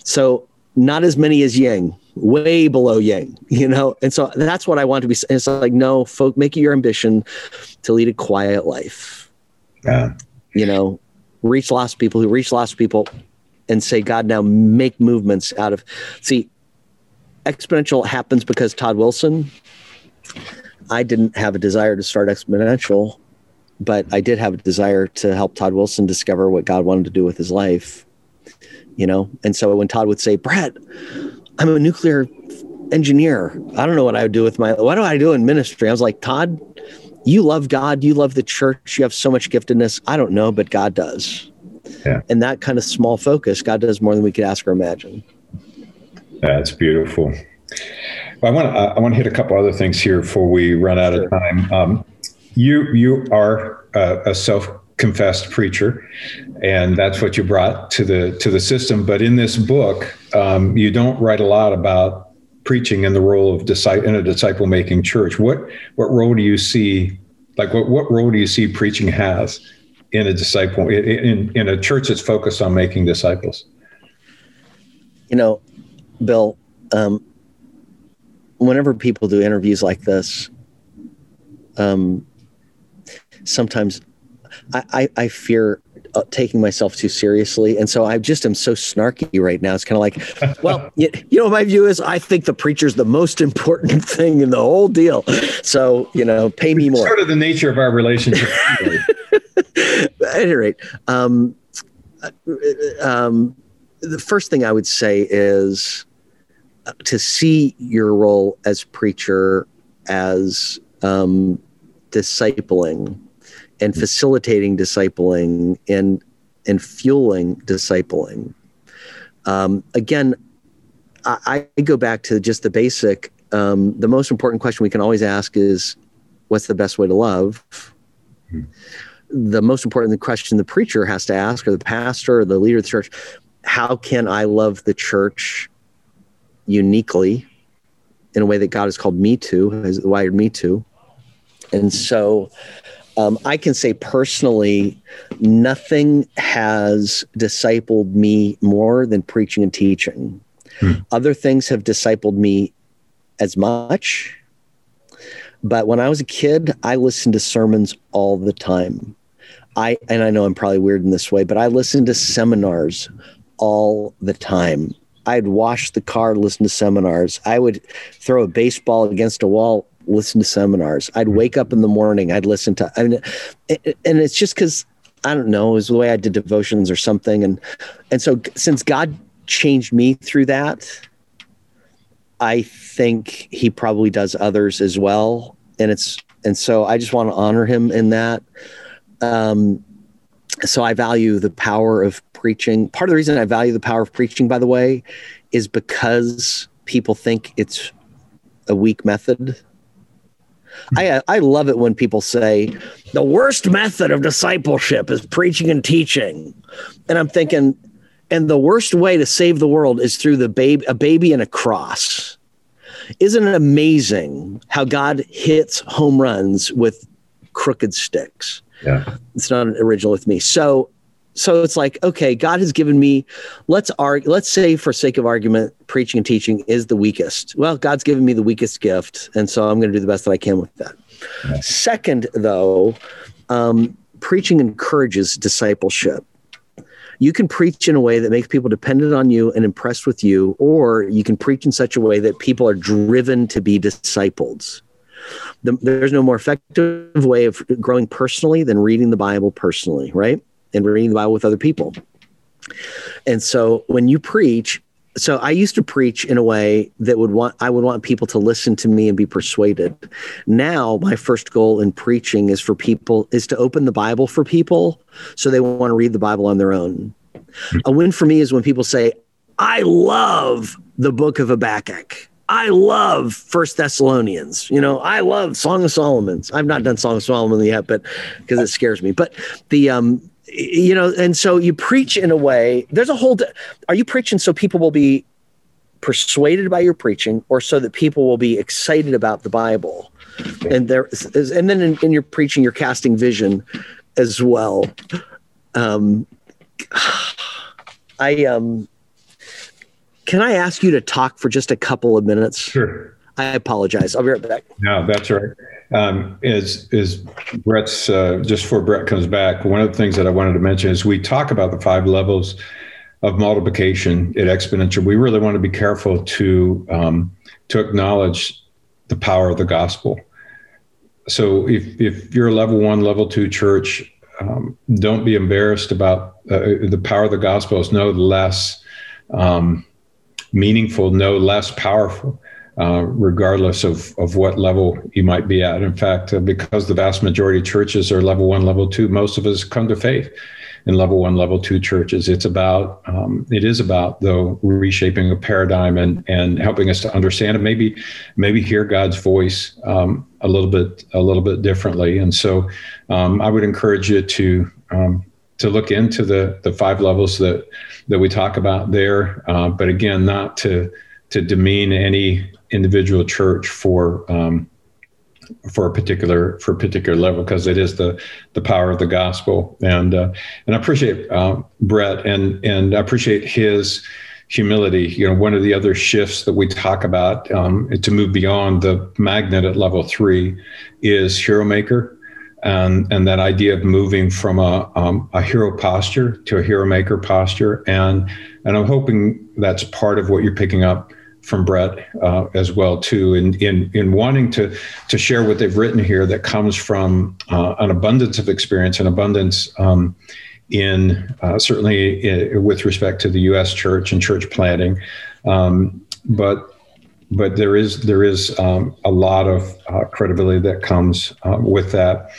So not as many as Yang, way below Yang, you know? And so that's what I want to be. And It's like, no, folk, make it your ambition to lead a quiet life. Yeah. You know, reach lost people who reach lost people and say, God, now make movements out of, see, exponential happens because Todd Wilson, I didn't have a desire to start exponential, but I did have a desire to help Todd Wilson discover what God wanted to do with his life you know? And so when Todd would say, Brett, I'm a nuclear engineer. I don't know what I would do with my, what do I do in ministry? I was like, Todd, you love God, you love the church, you have so much giftedness. I don't know, but God does. Yeah. And that kind of small focus, God does more than we could ask or imagine. That's beautiful. I want to I want to hit a couple other things here before we run out sure. of time. Um, you you are a, a self confessed preacher, and that's what you brought to the to the system. But in this book, um, you don't write a lot about preaching and the role of disciple in a disciple making church. What what role do you see? Like what what role do you see preaching has in a disciple in in, in a church that's focused on making disciples? You know, Bill. Um, whenever people do interviews like this, um, sometimes I, I, I fear taking myself too seriously. And so I just am so snarky right now. It's kind of like, well, you, you, know, my view is I think the preacher's the most important thing in the whole deal. So, you know, pay me more. Sort of the nature of our relationship. At any rate, um, uh, um, the first thing I would say is uh, to see your role as preacher as um, discipling and mm-hmm. facilitating discipling and and fueling discipling. Um, again, I, I, go back to just the basic. Um, the most important question we can always ask is, "What's the best way to love?" Mm-hmm. The most important question the preacher has to ask, or the pastor, or the leader of the church, how can I love the church uniquely in a way that God has called me to, has wired me to? And so um, I can say personally, nothing has discipled me more than preaching and teaching. Hmm. Other things have discipled me as much. But when I was a kid, I listened to sermons all the time. I and I know I'm probably weird in this way, but I listened to seminars all the time. I'd wash the car, listen to seminars. I would throw a baseball against a wall listen to seminars. I'd mm-hmm. wake up in the morning. I'd listen to, I mean, and it's just because I don't know, it was the way I did devotions or something. And, and so since God changed me through that, I think he probably does others as well. And it's, and so I just want to honor him in that. Um, so I value the power of preaching. Part of the reason I value the power of preaching, by the way, is because people think it's a weak method I I love it when people say the worst method of discipleship is preaching and teaching, and I'm thinking, and the worst way to save the world is through the baby a baby and a cross. Isn't it amazing how God hits home runs with crooked sticks? Yeah, it's not original with me. So so it's like okay god has given me let's argue let's say for sake of argument preaching and teaching is the weakest. Well god's given me the weakest gift and so i'm going to do the best that i can with that. Second though um, preaching encourages discipleship. You can preach in a way that makes people dependent on you and impressed with you or you can preach in such a way that people are driven to be discipled the, there's no more effective way of growing personally than reading the bible personally right and reading the Bible with other people. And so when you preach, so I used to preach in a way that would want I would want people to listen to me and be persuaded. Now my first goal in preaching is for people is to open the Bible for people so they want to read the Bible on their own. A win for me is when people say, I love the book of Habakkuk. I love First Thessalonians. You know, I love Song of Solomon's. I've not done Song of Solomon yet, but because it scares me. But the um, you know, and so you preach in a way. There's a whole. Are you preaching so people will be persuaded by your preaching, or so that people will be excited about the Bible? And there, and then in, in your preaching, you're casting vision as well. Um, I um can I ask you to talk for just a couple of minutes? Sure. I apologize. I'll be right back. No, that's right. Um, is is Brett's uh, just before Brett comes back? One of the things that I wanted to mention is we talk about the five levels of multiplication at exponential. We really want to be careful to um, to acknowledge the power of the gospel. So if if you're a level one, level two church, um, don't be embarrassed about uh, the power of the gospel. Is no less. Um, meaningful, no less powerful, uh, regardless of, of what level you might be at. In fact, uh, because the vast majority of churches are level one, level two, most of us come to faith in level one, level two churches. It's about, um, it is about though reshaping a paradigm and and helping us to understand and maybe maybe hear God's voice um, a little bit a little bit differently. And so, um, I would encourage you to um, to look into the the five levels that that we talk about there. Uh, but again, not to to demean any individual church for um, for a particular for a particular level because it is the the power of the gospel. And uh, and I appreciate uh, Brett and and I appreciate his humility. You know, one of the other shifts that we talk about um, to move beyond the magnet at level three is hero maker and and that idea of moving from a um, a hero posture to a hero maker posture, and and I'm hoping that's part of what you're picking up from Brett uh, as well too, in in in wanting to to share what they've written here that comes from uh, an abundance of experience, an abundance. Um, in uh, certainly in, with respect to the U.S. church and church planting, um, but but there is there is um, a lot of uh, credibility that comes uh, with that.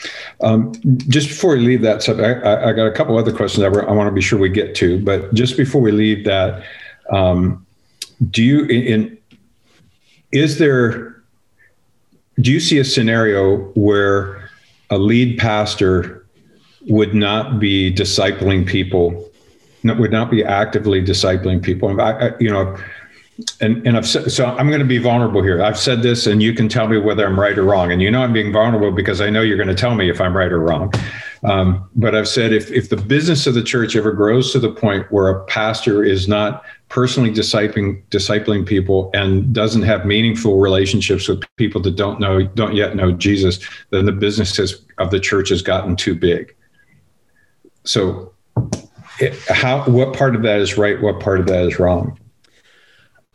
Um, just before we leave that subject, I, I, got a couple other questions I, I want to be sure we get to. But just before we leave that, um, do you in, is there do you see a scenario where a lead pastor would not be discipling people, would not be actively discipling people? I, I, you know and and I've so I'm going to be vulnerable here. I've said this, and you can tell me whether I'm right or wrong. And you know I'm being vulnerable because I know you're going to tell me if I'm right or wrong. Um, but I've said if if the business of the church ever grows to the point where a pastor is not personally discipling discipling people and doesn't have meaningful relationships with people that don't know don't yet know Jesus, then the business of the church has gotten too big. So, it, how what part of that is right? What part of that is wrong?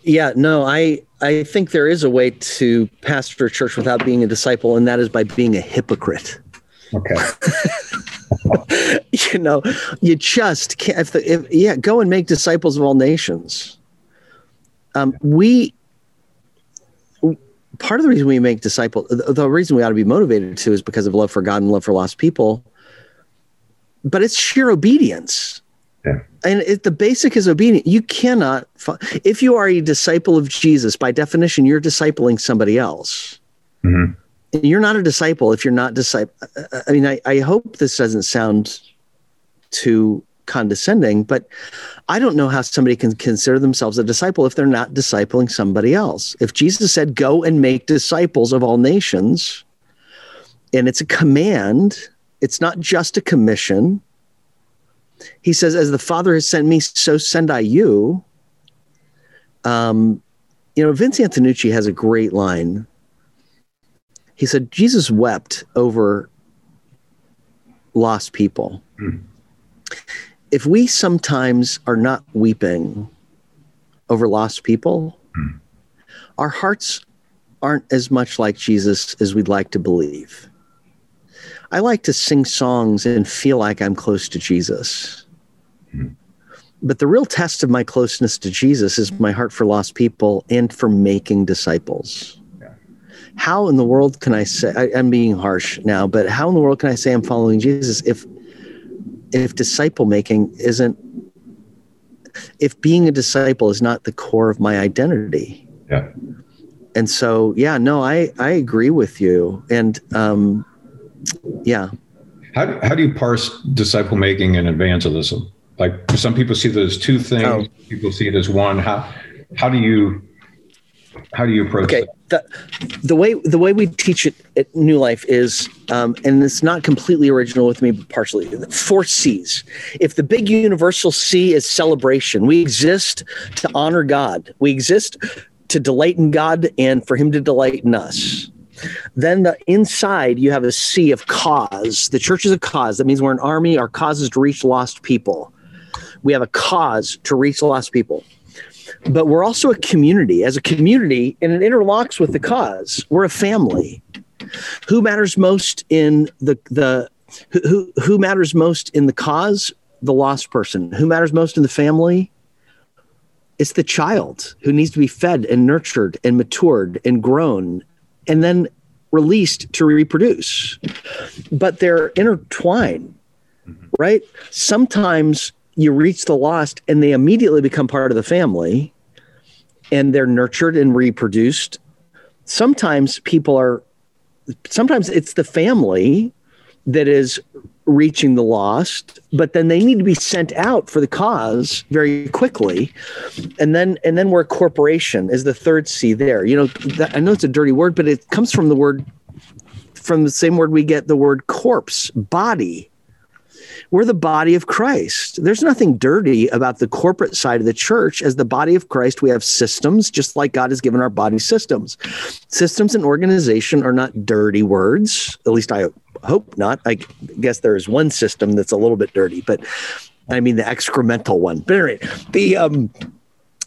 Yeah, no, I I think there is a way to pastor a church without being a disciple, and that is by being a hypocrite. Okay. you know, you just can't. If the, if, yeah, go and make disciples of all nations. Um, we part of the reason we make disciples, the, the reason we ought to be motivated to, is because of love for God and love for lost people. But it's sheer obedience. Yeah. And it, the basic is obedience. You cannot, if you are a disciple of Jesus, by definition, you're discipling somebody else. Mm-hmm. You're not a disciple if you're not disciple. I mean, I, I hope this doesn't sound too condescending, but I don't know how somebody can consider themselves a disciple if they're not discipling somebody else. If Jesus said, Go and make disciples of all nations, and it's a command, it's not just a commission he says, As the Father has sent me, so send I you. Um, you know, Vince Antonucci has a great line. He said, Jesus wept over lost people. Mm. If we sometimes are not weeping over lost people, mm. our hearts aren't as much like Jesus as we'd like to believe. I like to sing songs and feel like I'm close to Jesus. Mm-hmm. But the real test of my closeness to Jesus is my heart for lost people and for making disciples. How in the world can I say I, I'm being harsh now, but how in the world can I say I'm following Jesus if if disciple making isn't if being a disciple is not the core of my identity? Yeah. And so, yeah, no, I I agree with you, and um, yeah. How how do you parse disciple making and evangelism? Like some people see those two things, oh. people see it as one. How how do you how do you approach it? okay. That? The, the way the way we teach it at New Life is, um, and it's not completely original with me, but partially. Four C's. If the big universal C is celebration, we exist to honor God. We exist to delight in God and for Him to delight in us. Then the inside, you have a C of cause. The church is a cause. That means we're an army. Our cause is to reach lost people. We have a cause to reach lost people. But we're also a community. As a community, and it interlocks with the cause. We're a family. Who matters most in the the who who matters most in the cause? The lost person. Who matters most in the family? It's the child who needs to be fed and nurtured and matured and grown and then released to reproduce. But they're intertwined, mm-hmm. right? Sometimes you reach the lost and they immediately become part of the family and they're nurtured and reproduced. Sometimes people are, sometimes it's the family that is reaching the lost but then they need to be sent out for the cause very quickly and then and then we're a corporation is the third c there you know that, i know it's a dirty word but it comes from the word from the same word we get the word corpse body we're the body of Christ. There's nothing dirty about the corporate side of the church. As the body of Christ, we have systems, just like God has given our body systems. Systems and organization are not dirty words. At least I hope not. I guess there is one system that's a little bit dirty, but I mean the excremental one. But anyway, the um,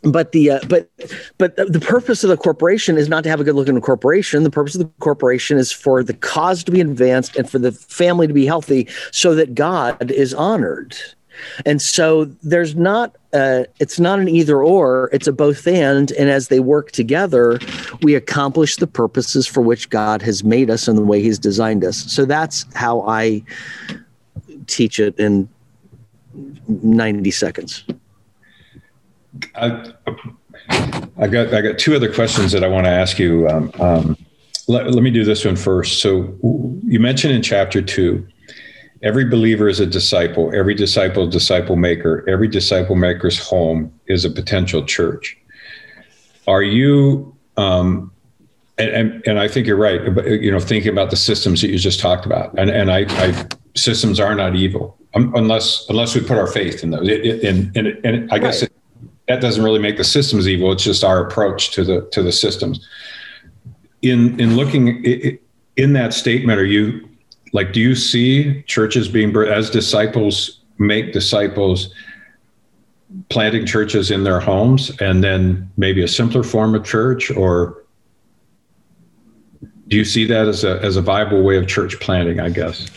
but the uh, but but the purpose of the corporation is not to have a good looking corporation the purpose of the corporation is for the cause to be advanced and for the family to be healthy so that god is honored and so there's not it's not an either or it's a both and and as they work together we accomplish the purposes for which god has made us and the way he's designed us so that's how i teach it in 90 seconds I, I got I got two other questions that I want to ask you. Um, um, let, let me do this one first. So you mentioned in chapter two, every believer is a disciple. Every disciple, disciple maker. Every disciple maker's home is a potential church. Are you? Um, and, and, and I think you're right. You know, thinking about the systems that you just talked about, and and I, I systems are not evil um, unless unless we put our faith in those. and, and, and I guess right. it, that doesn't really make the systems evil. It's just our approach to the to the systems. In in looking in that statement, are you like do you see churches being as disciples make disciples planting churches in their homes and then maybe a simpler form of church? Or do you see that as a as a viable way of church planting i guess?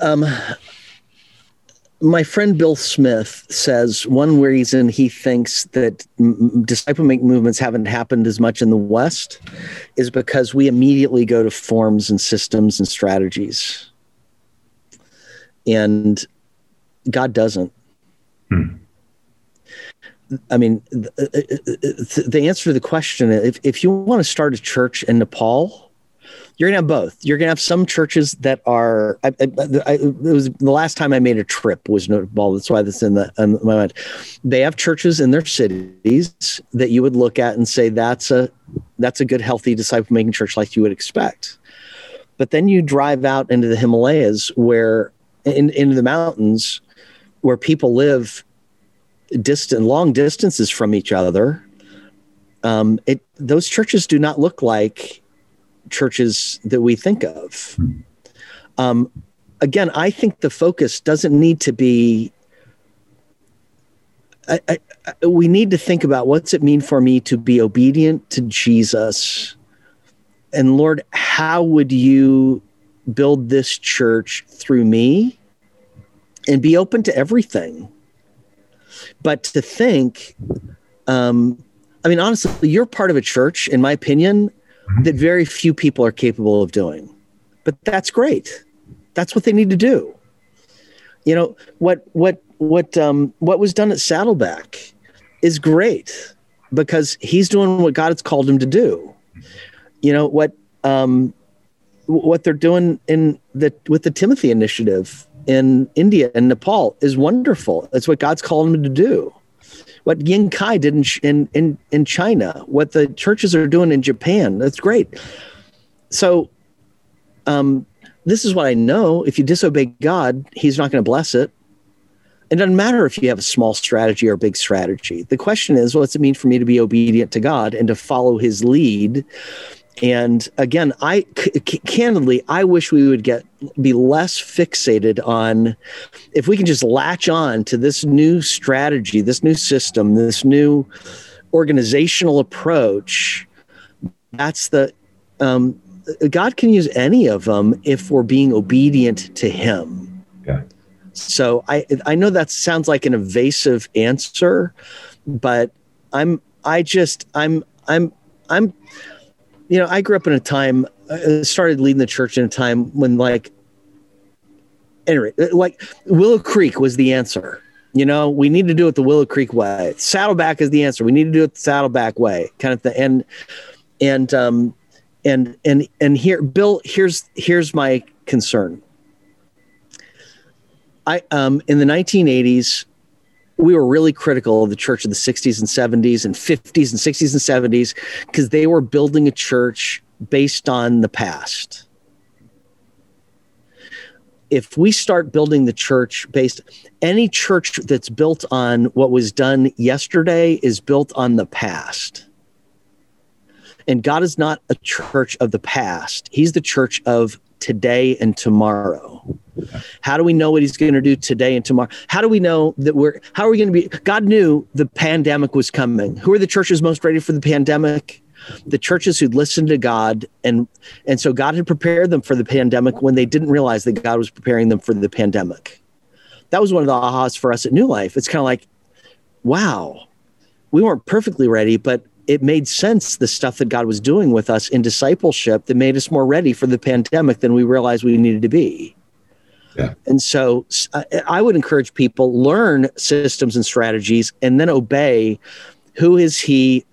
Um, my friend Bill Smith says one reason he thinks that disciple make movements haven't happened as much in the West is because we immediately go to forms and systems and strategies. And God doesn't. Hmm. I mean, the, uh, uh, uh, the, answer to the question if, if you want to start a church in Nepal, you're gonna have both. You're gonna have some churches that are. I, I, I, it was the last time I made a trip was notable. That's why that's in the in my mind. They have churches in their cities that you would look at and say that's a that's a good healthy disciple making church like you would expect. But then you drive out into the Himalayas where in into the mountains where people live distant long distances from each other. Um, it those churches do not look like churches that we think of. Um, again, I think the focus doesn't need to be. I, I, I, we need to think about what's it mean for me to be obedient to Jesus, and Lord, how would you build this church through me and be open to everything. But to think, um, I mean, honestly, you're part of a church, in my opinion, that very few people are capable of doing. But that's great. That's what they need to do. You know what what what um, what was done at Saddleback is great because he's doing what God has called him to do. You know what um, what they're doing in the with the Timothy Initiative in India and Nepal is wonderful. That's what God's called him to do. What Ying Kai did in, in, in, in China, what the churches are doing in Japan, that's great. So, um, this is what I know. If you disobey God, He's not going to bless it. It doesn't matter if you have a small strategy or a big strategy. The question is, what's it mean for me to be obedient to God and to follow His lead? And again, I c- candidly, I wish we would get be less fixated on if we can just latch on to this new strategy, this new system, this new organizational approach. That's the um, God can use any of them if we're being obedient to Him. Yeah. So I I know that sounds like an evasive answer, but I'm I just I'm I'm I'm you know I grew up in a time I started leading the church in a time when like anyway like Willow Creek was the answer. You know, we need to do it the Willow Creek way. Saddleback is the answer. We need to do it the Saddleback way, kind of thing. And and um, and and and here bill here's here's my concern i um in the 1980s we were really critical of the church of the 60s and 70s and 50s and 60s and 70s because they were building a church based on the past. If we start building the church based any church that's built on what was done yesterday is built on the past and God is not a church of the past, He's the church of today and tomorrow. How do we know what he's going to do today and tomorrow? How do we know that we're, how are we going to be? God knew the pandemic was coming. Who are the churches most ready for the pandemic? The churches who'd listened to God. And, and so God had prepared them for the pandemic when they didn't realize that God was preparing them for the pandemic. That was one of the ahas for us at New Life. It's kind of like, wow, we weren't perfectly ready, but it made sense the stuff that God was doing with us in discipleship that made us more ready for the pandemic than we realized we needed to be. Yeah. And so I would encourage people learn systems and strategies and then obey who is he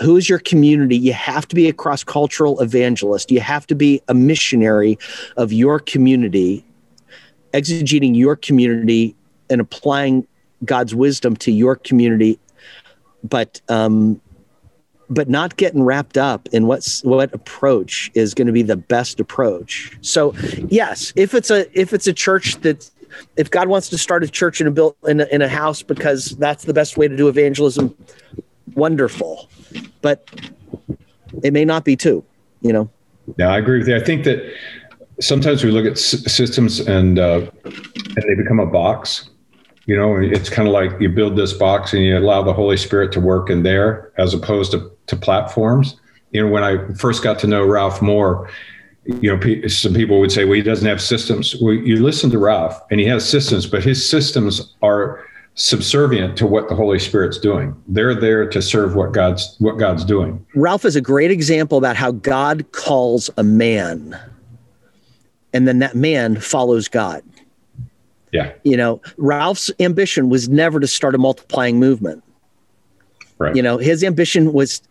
who is your community you have to be a cross-cultural evangelist you have to be a missionary of your community exegeting your community and applying God's wisdom to your community but um, but not getting wrapped up in what's what approach is going to be the best approach. So, yes, if it's a if it's a church that if God wants to start a church in a built in a, in a house because that's the best way to do evangelism, wonderful. But it may not be too, you know. Yeah, I agree with you. I think that sometimes we look at s- systems and uh, and they become a box you know it's kind of like you build this box and you allow the holy spirit to work in there as opposed to, to platforms. You know when i first got to know ralph moore you know some people would say well he doesn't have systems. Well you listen to ralph and he has systems but his systems are subservient to what the holy spirit's doing. They're there to serve what god's what god's doing. Ralph is a great example about how god calls a man and then that man follows god yeah. You know, Ralph's ambition was never to start a multiplying movement. Right. You know, his ambition was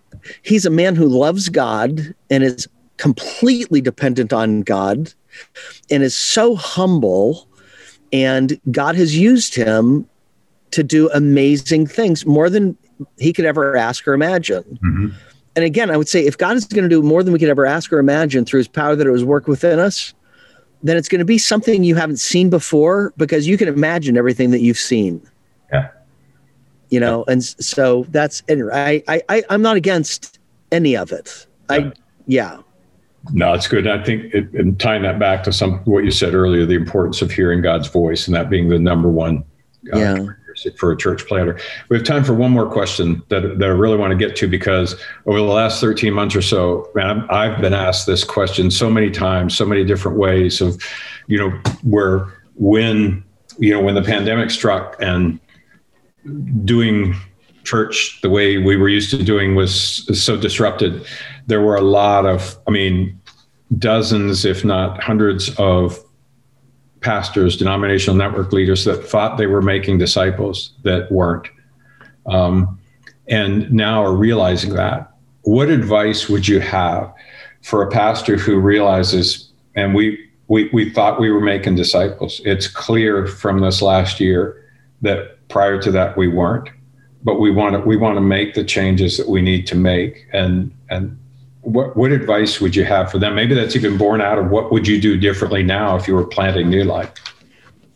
he's a man who loves God and is completely dependent on God and is so humble and God has used him to do amazing things more than he could ever ask or imagine. Mm-hmm. And again, I would say if God is going to do more than we could ever ask or imagine through his power that it was work within us, then it's going to be something you haven't seen before because you can imagine everything that you've seen. Yeah. You know, yeah. and so that's I, I I I'm not against any of it. Yeah. I yeah. No, it's good. I think it, and tying that back to some what you said earlier, the importance of hearing God's voice and that being the number one uh, yeah. For a church planter. We have time for one more question that, that I really want to get to because over the last 13 months or so, man, I've been asked this question so many times, so many different ways of, you know, where when, you know, when the pandemic struck and doing church the way we were used to doing was so disrupted, there were a lot of, I mean, dozens, if not hundreds of pastors, denominational network leaders that thought they were making disciples that weren't, um, and now are realizing that. What advice would you have for a pastor who realizes, and we we, we thought we were making disciples. It's clear from this last year that prior to that we weren't, but we want to we want to make the changes that we need to make. And and what what advice would you have for them? Maybe that's even born out of what would you do differently now if you were planting New Life.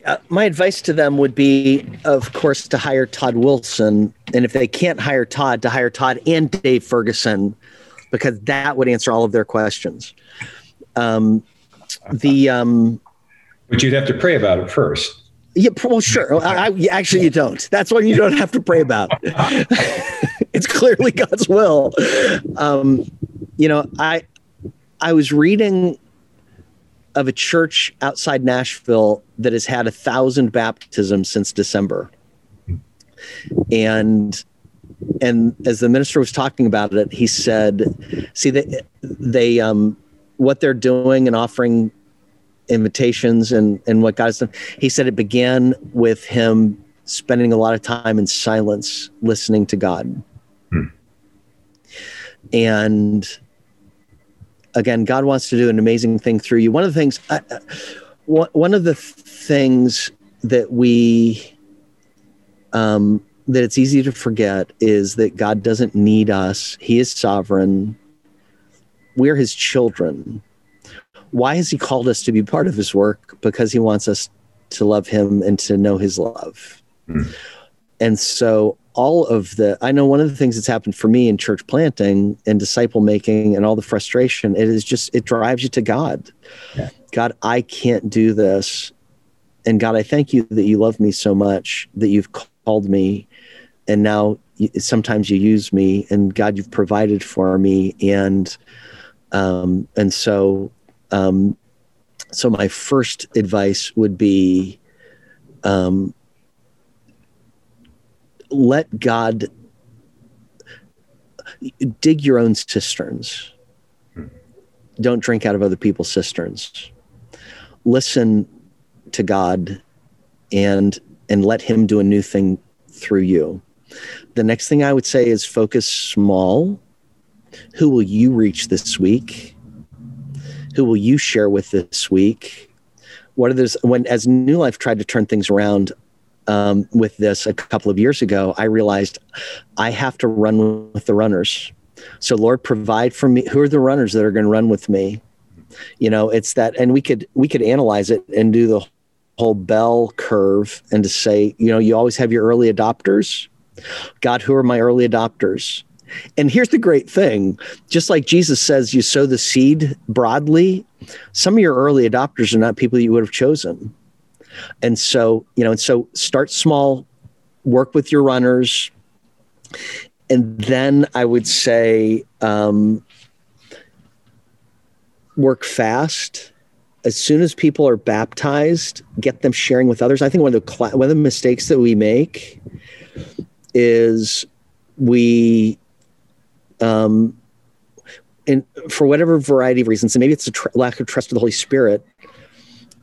Uh, my advice to them would be, of course, to hire Todd Wilson, and if they can't hire Todd, to hire Todd and Dave Ferguson, because that would answer all of their questions. Um, the um, but you'd have to pray about it first. Yeah, well, sure. I, I, actually, you don't. That's one you don't have to pray about. it's clearly God's will. Um, you know, I I was reading of a church outside Nashville that has had a thousand baptisms since December, and and as the minister was talking about it, he said, "See, they they um, what they're doing and offering invitations and and what God's done." He said it began with him spending a lot of time in silence, listening to God, hmm. And again, God wants to do an amazing thing through you. One of the things, uh, one of the things that we, um, that it's easy to forget is that God doesn't need us. He is sovereign. We're his children. Why has he called us to be part of his work? Because he wants us to love him and to know his love. Mm. And so all of the i know one of the things that's happened for me in church planting and disciple making and all the frustration it is just it drives you to god. Yeah. god i can't do this. And god i thank you that you love me so much that you've called me. And now sometimes you use me and god you've provided for me. And um and so um so my first advice would be um let God dig your own cisterns. Hmm. Don't drink out of other people's cisterns. Listen to God and and let him do a new thing through you. The next thing I would say is focus small. Who will you reach this week? Who will you share with this week? What are those when as New Life tried to turn things around, um, with this a couple of years ago, I realized I have to run with the runners. So Lord, provide for me. Who are the runners that are going to run with me? You know, it's that, and we could we could analyze it and do the whole bell curve and to say, you know, you always have your early adopters. God, who are my early adopters? And here's the great thing just like Jesus says, you sow the seed broadly, some of your early adopters are not people you would have chosen. And so, you know, and so start small, work with your runners. And then I would say um, work fast. As soon as people are baptized, get them sharing with others. I think one of the cl- one of the mistakes that we make is we um, and for whatever variety of reasons, and maybe it's a tr- lack of trust of the Holy Spirit,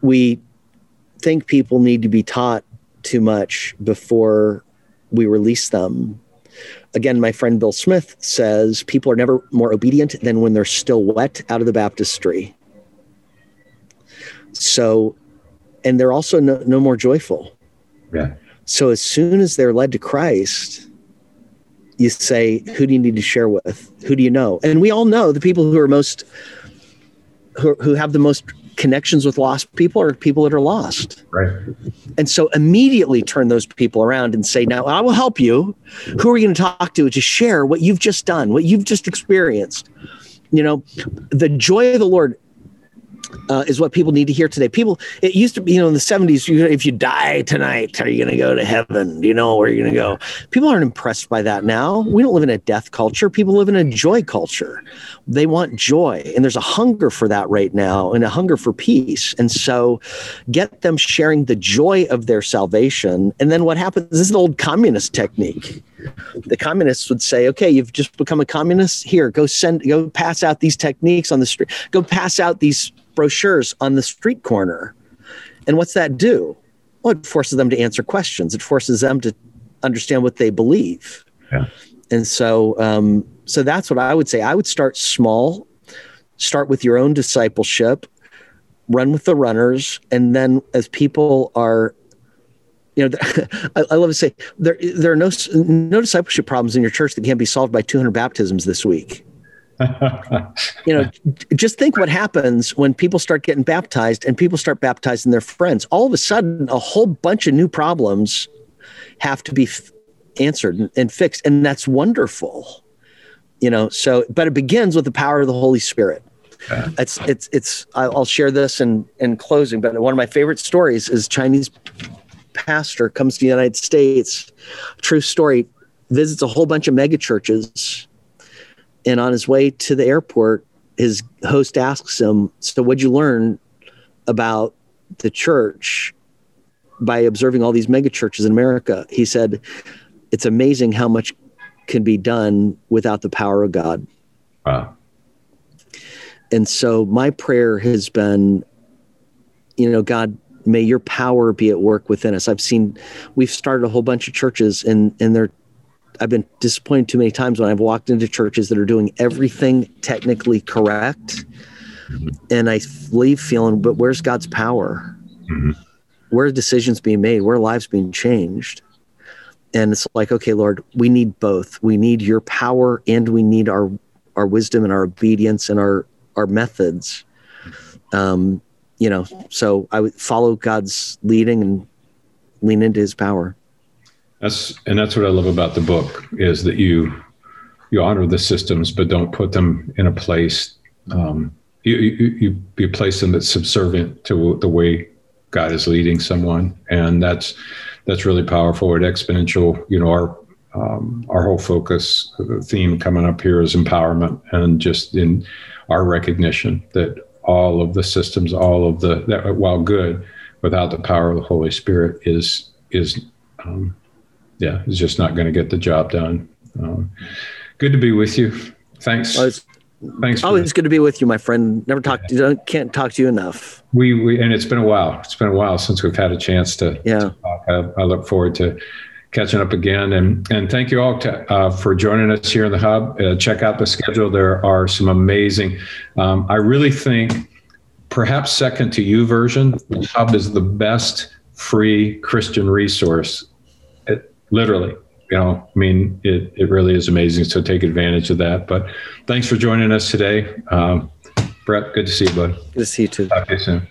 we think people need to be taught too much before we release them. Again, my friend Bill Smith says people are never more obedient than when they're still wet out of the baptistry. So, and they're also no, no more joyful. Yeah. So, as soon as they're led to Christ, you say, Who do you need to share with? Who do you know? And we all know the people who are most, who, who have the most connections with lost people or people that are lost. Right. And so immediately turn those people around and say, now I will help you. Who are you going to talk to to share what you've just done, what you've just experienced? You know, the joy of the Lord uh, is what people need to hear today. People, it used to be, you know, in the 70s, you, if you die tonight, are you going to go to heaven? Do you know where you're going to go? People aren't impressed by that now. We don't live in a death culture. People live in a joy culture. They want joy. And there's a hunger for that right now and a hunger for peace. And so get them sharing the joy of their salvation. And then what happens this is an old communist technique the communists would say, okay, you've just become a communist. Here, go send, go pass out these techniques on the street. Go pass out these brochures on the street corner. And what's that do? Well, it forces them to answer questions. It forces them to understand what they believe. Yeah. And so, um, so that's what I would say. I would start small, start with your own discipleship, run with the runners, and then as people are you know, I, I, love to say there there are no no discipleship problems in your church that can't be solved by 200 baptisms this week you know, just think what happens when people start getting baptized and people start baptizing their friends. All of a sudden, a whole bunch of new problems have to be f- answered and, and fixed, and that's wonderful. You know, so but it begins with the power of the Holy Spirit. Yeah. It's it's it's. I'll share this in in closing. But one of my favorite stories is Chinese pastor comes to the United States. True story. Visits a whole bunch of mega churches and on his way to the airport, his host asks him, So, what'd you learn about the church by observing all these mega churches in America? He said, It's amazing how much can be done without the power of God. Wow. And so, my prayer has been, you know, God, may your power be at work within us. I've seen, we've started a whole bunch of churches and, and they're I've been disappointed too many times when I've walked into churches that are doing everything technically correct, and I leave feeling, but where's God's power? Mm-hmm. Where are decisions being made? Where are lives being changed? And it's like, okay, Lord, we need both. We need your power, and we need our our wisdom and our obedience and our our methods. Um, you know, so I would follow God's leading and lean into His power. That's and that's what I love about the book is that you you honor the systems, but don't put them in a place. Um, you, you you place them that's subservient to the way God is leading someone, and that's that's really powerful. At exponential, you know, our um, our whole focus, the theme coming up here is empowerment, and just in our recognition that all of the systems, all of the that while good, without the power of the Holy Spirit, is is um, yeah, is just not going to get the job done. Um, good to be with you. Thanks. Well, Thanks. Always good to be with you, my friend. Never talk to you. Can't talk to you enough. We, we and it's been a while. It's been a while since we've had a chance to. Yeah. To I, I, look forward to catching up again, and and thank you all to, uh, for joining us here in the hub. Uh, check out the schedule. There are some amazing. Um, I really think, perhaps second to YouVersion, the hub is the best free Christian resource literally you know i mean it, it really is amazing so take advantage of that but thanks for joining us today um, brett good to see you bud good to see you too talk to you soon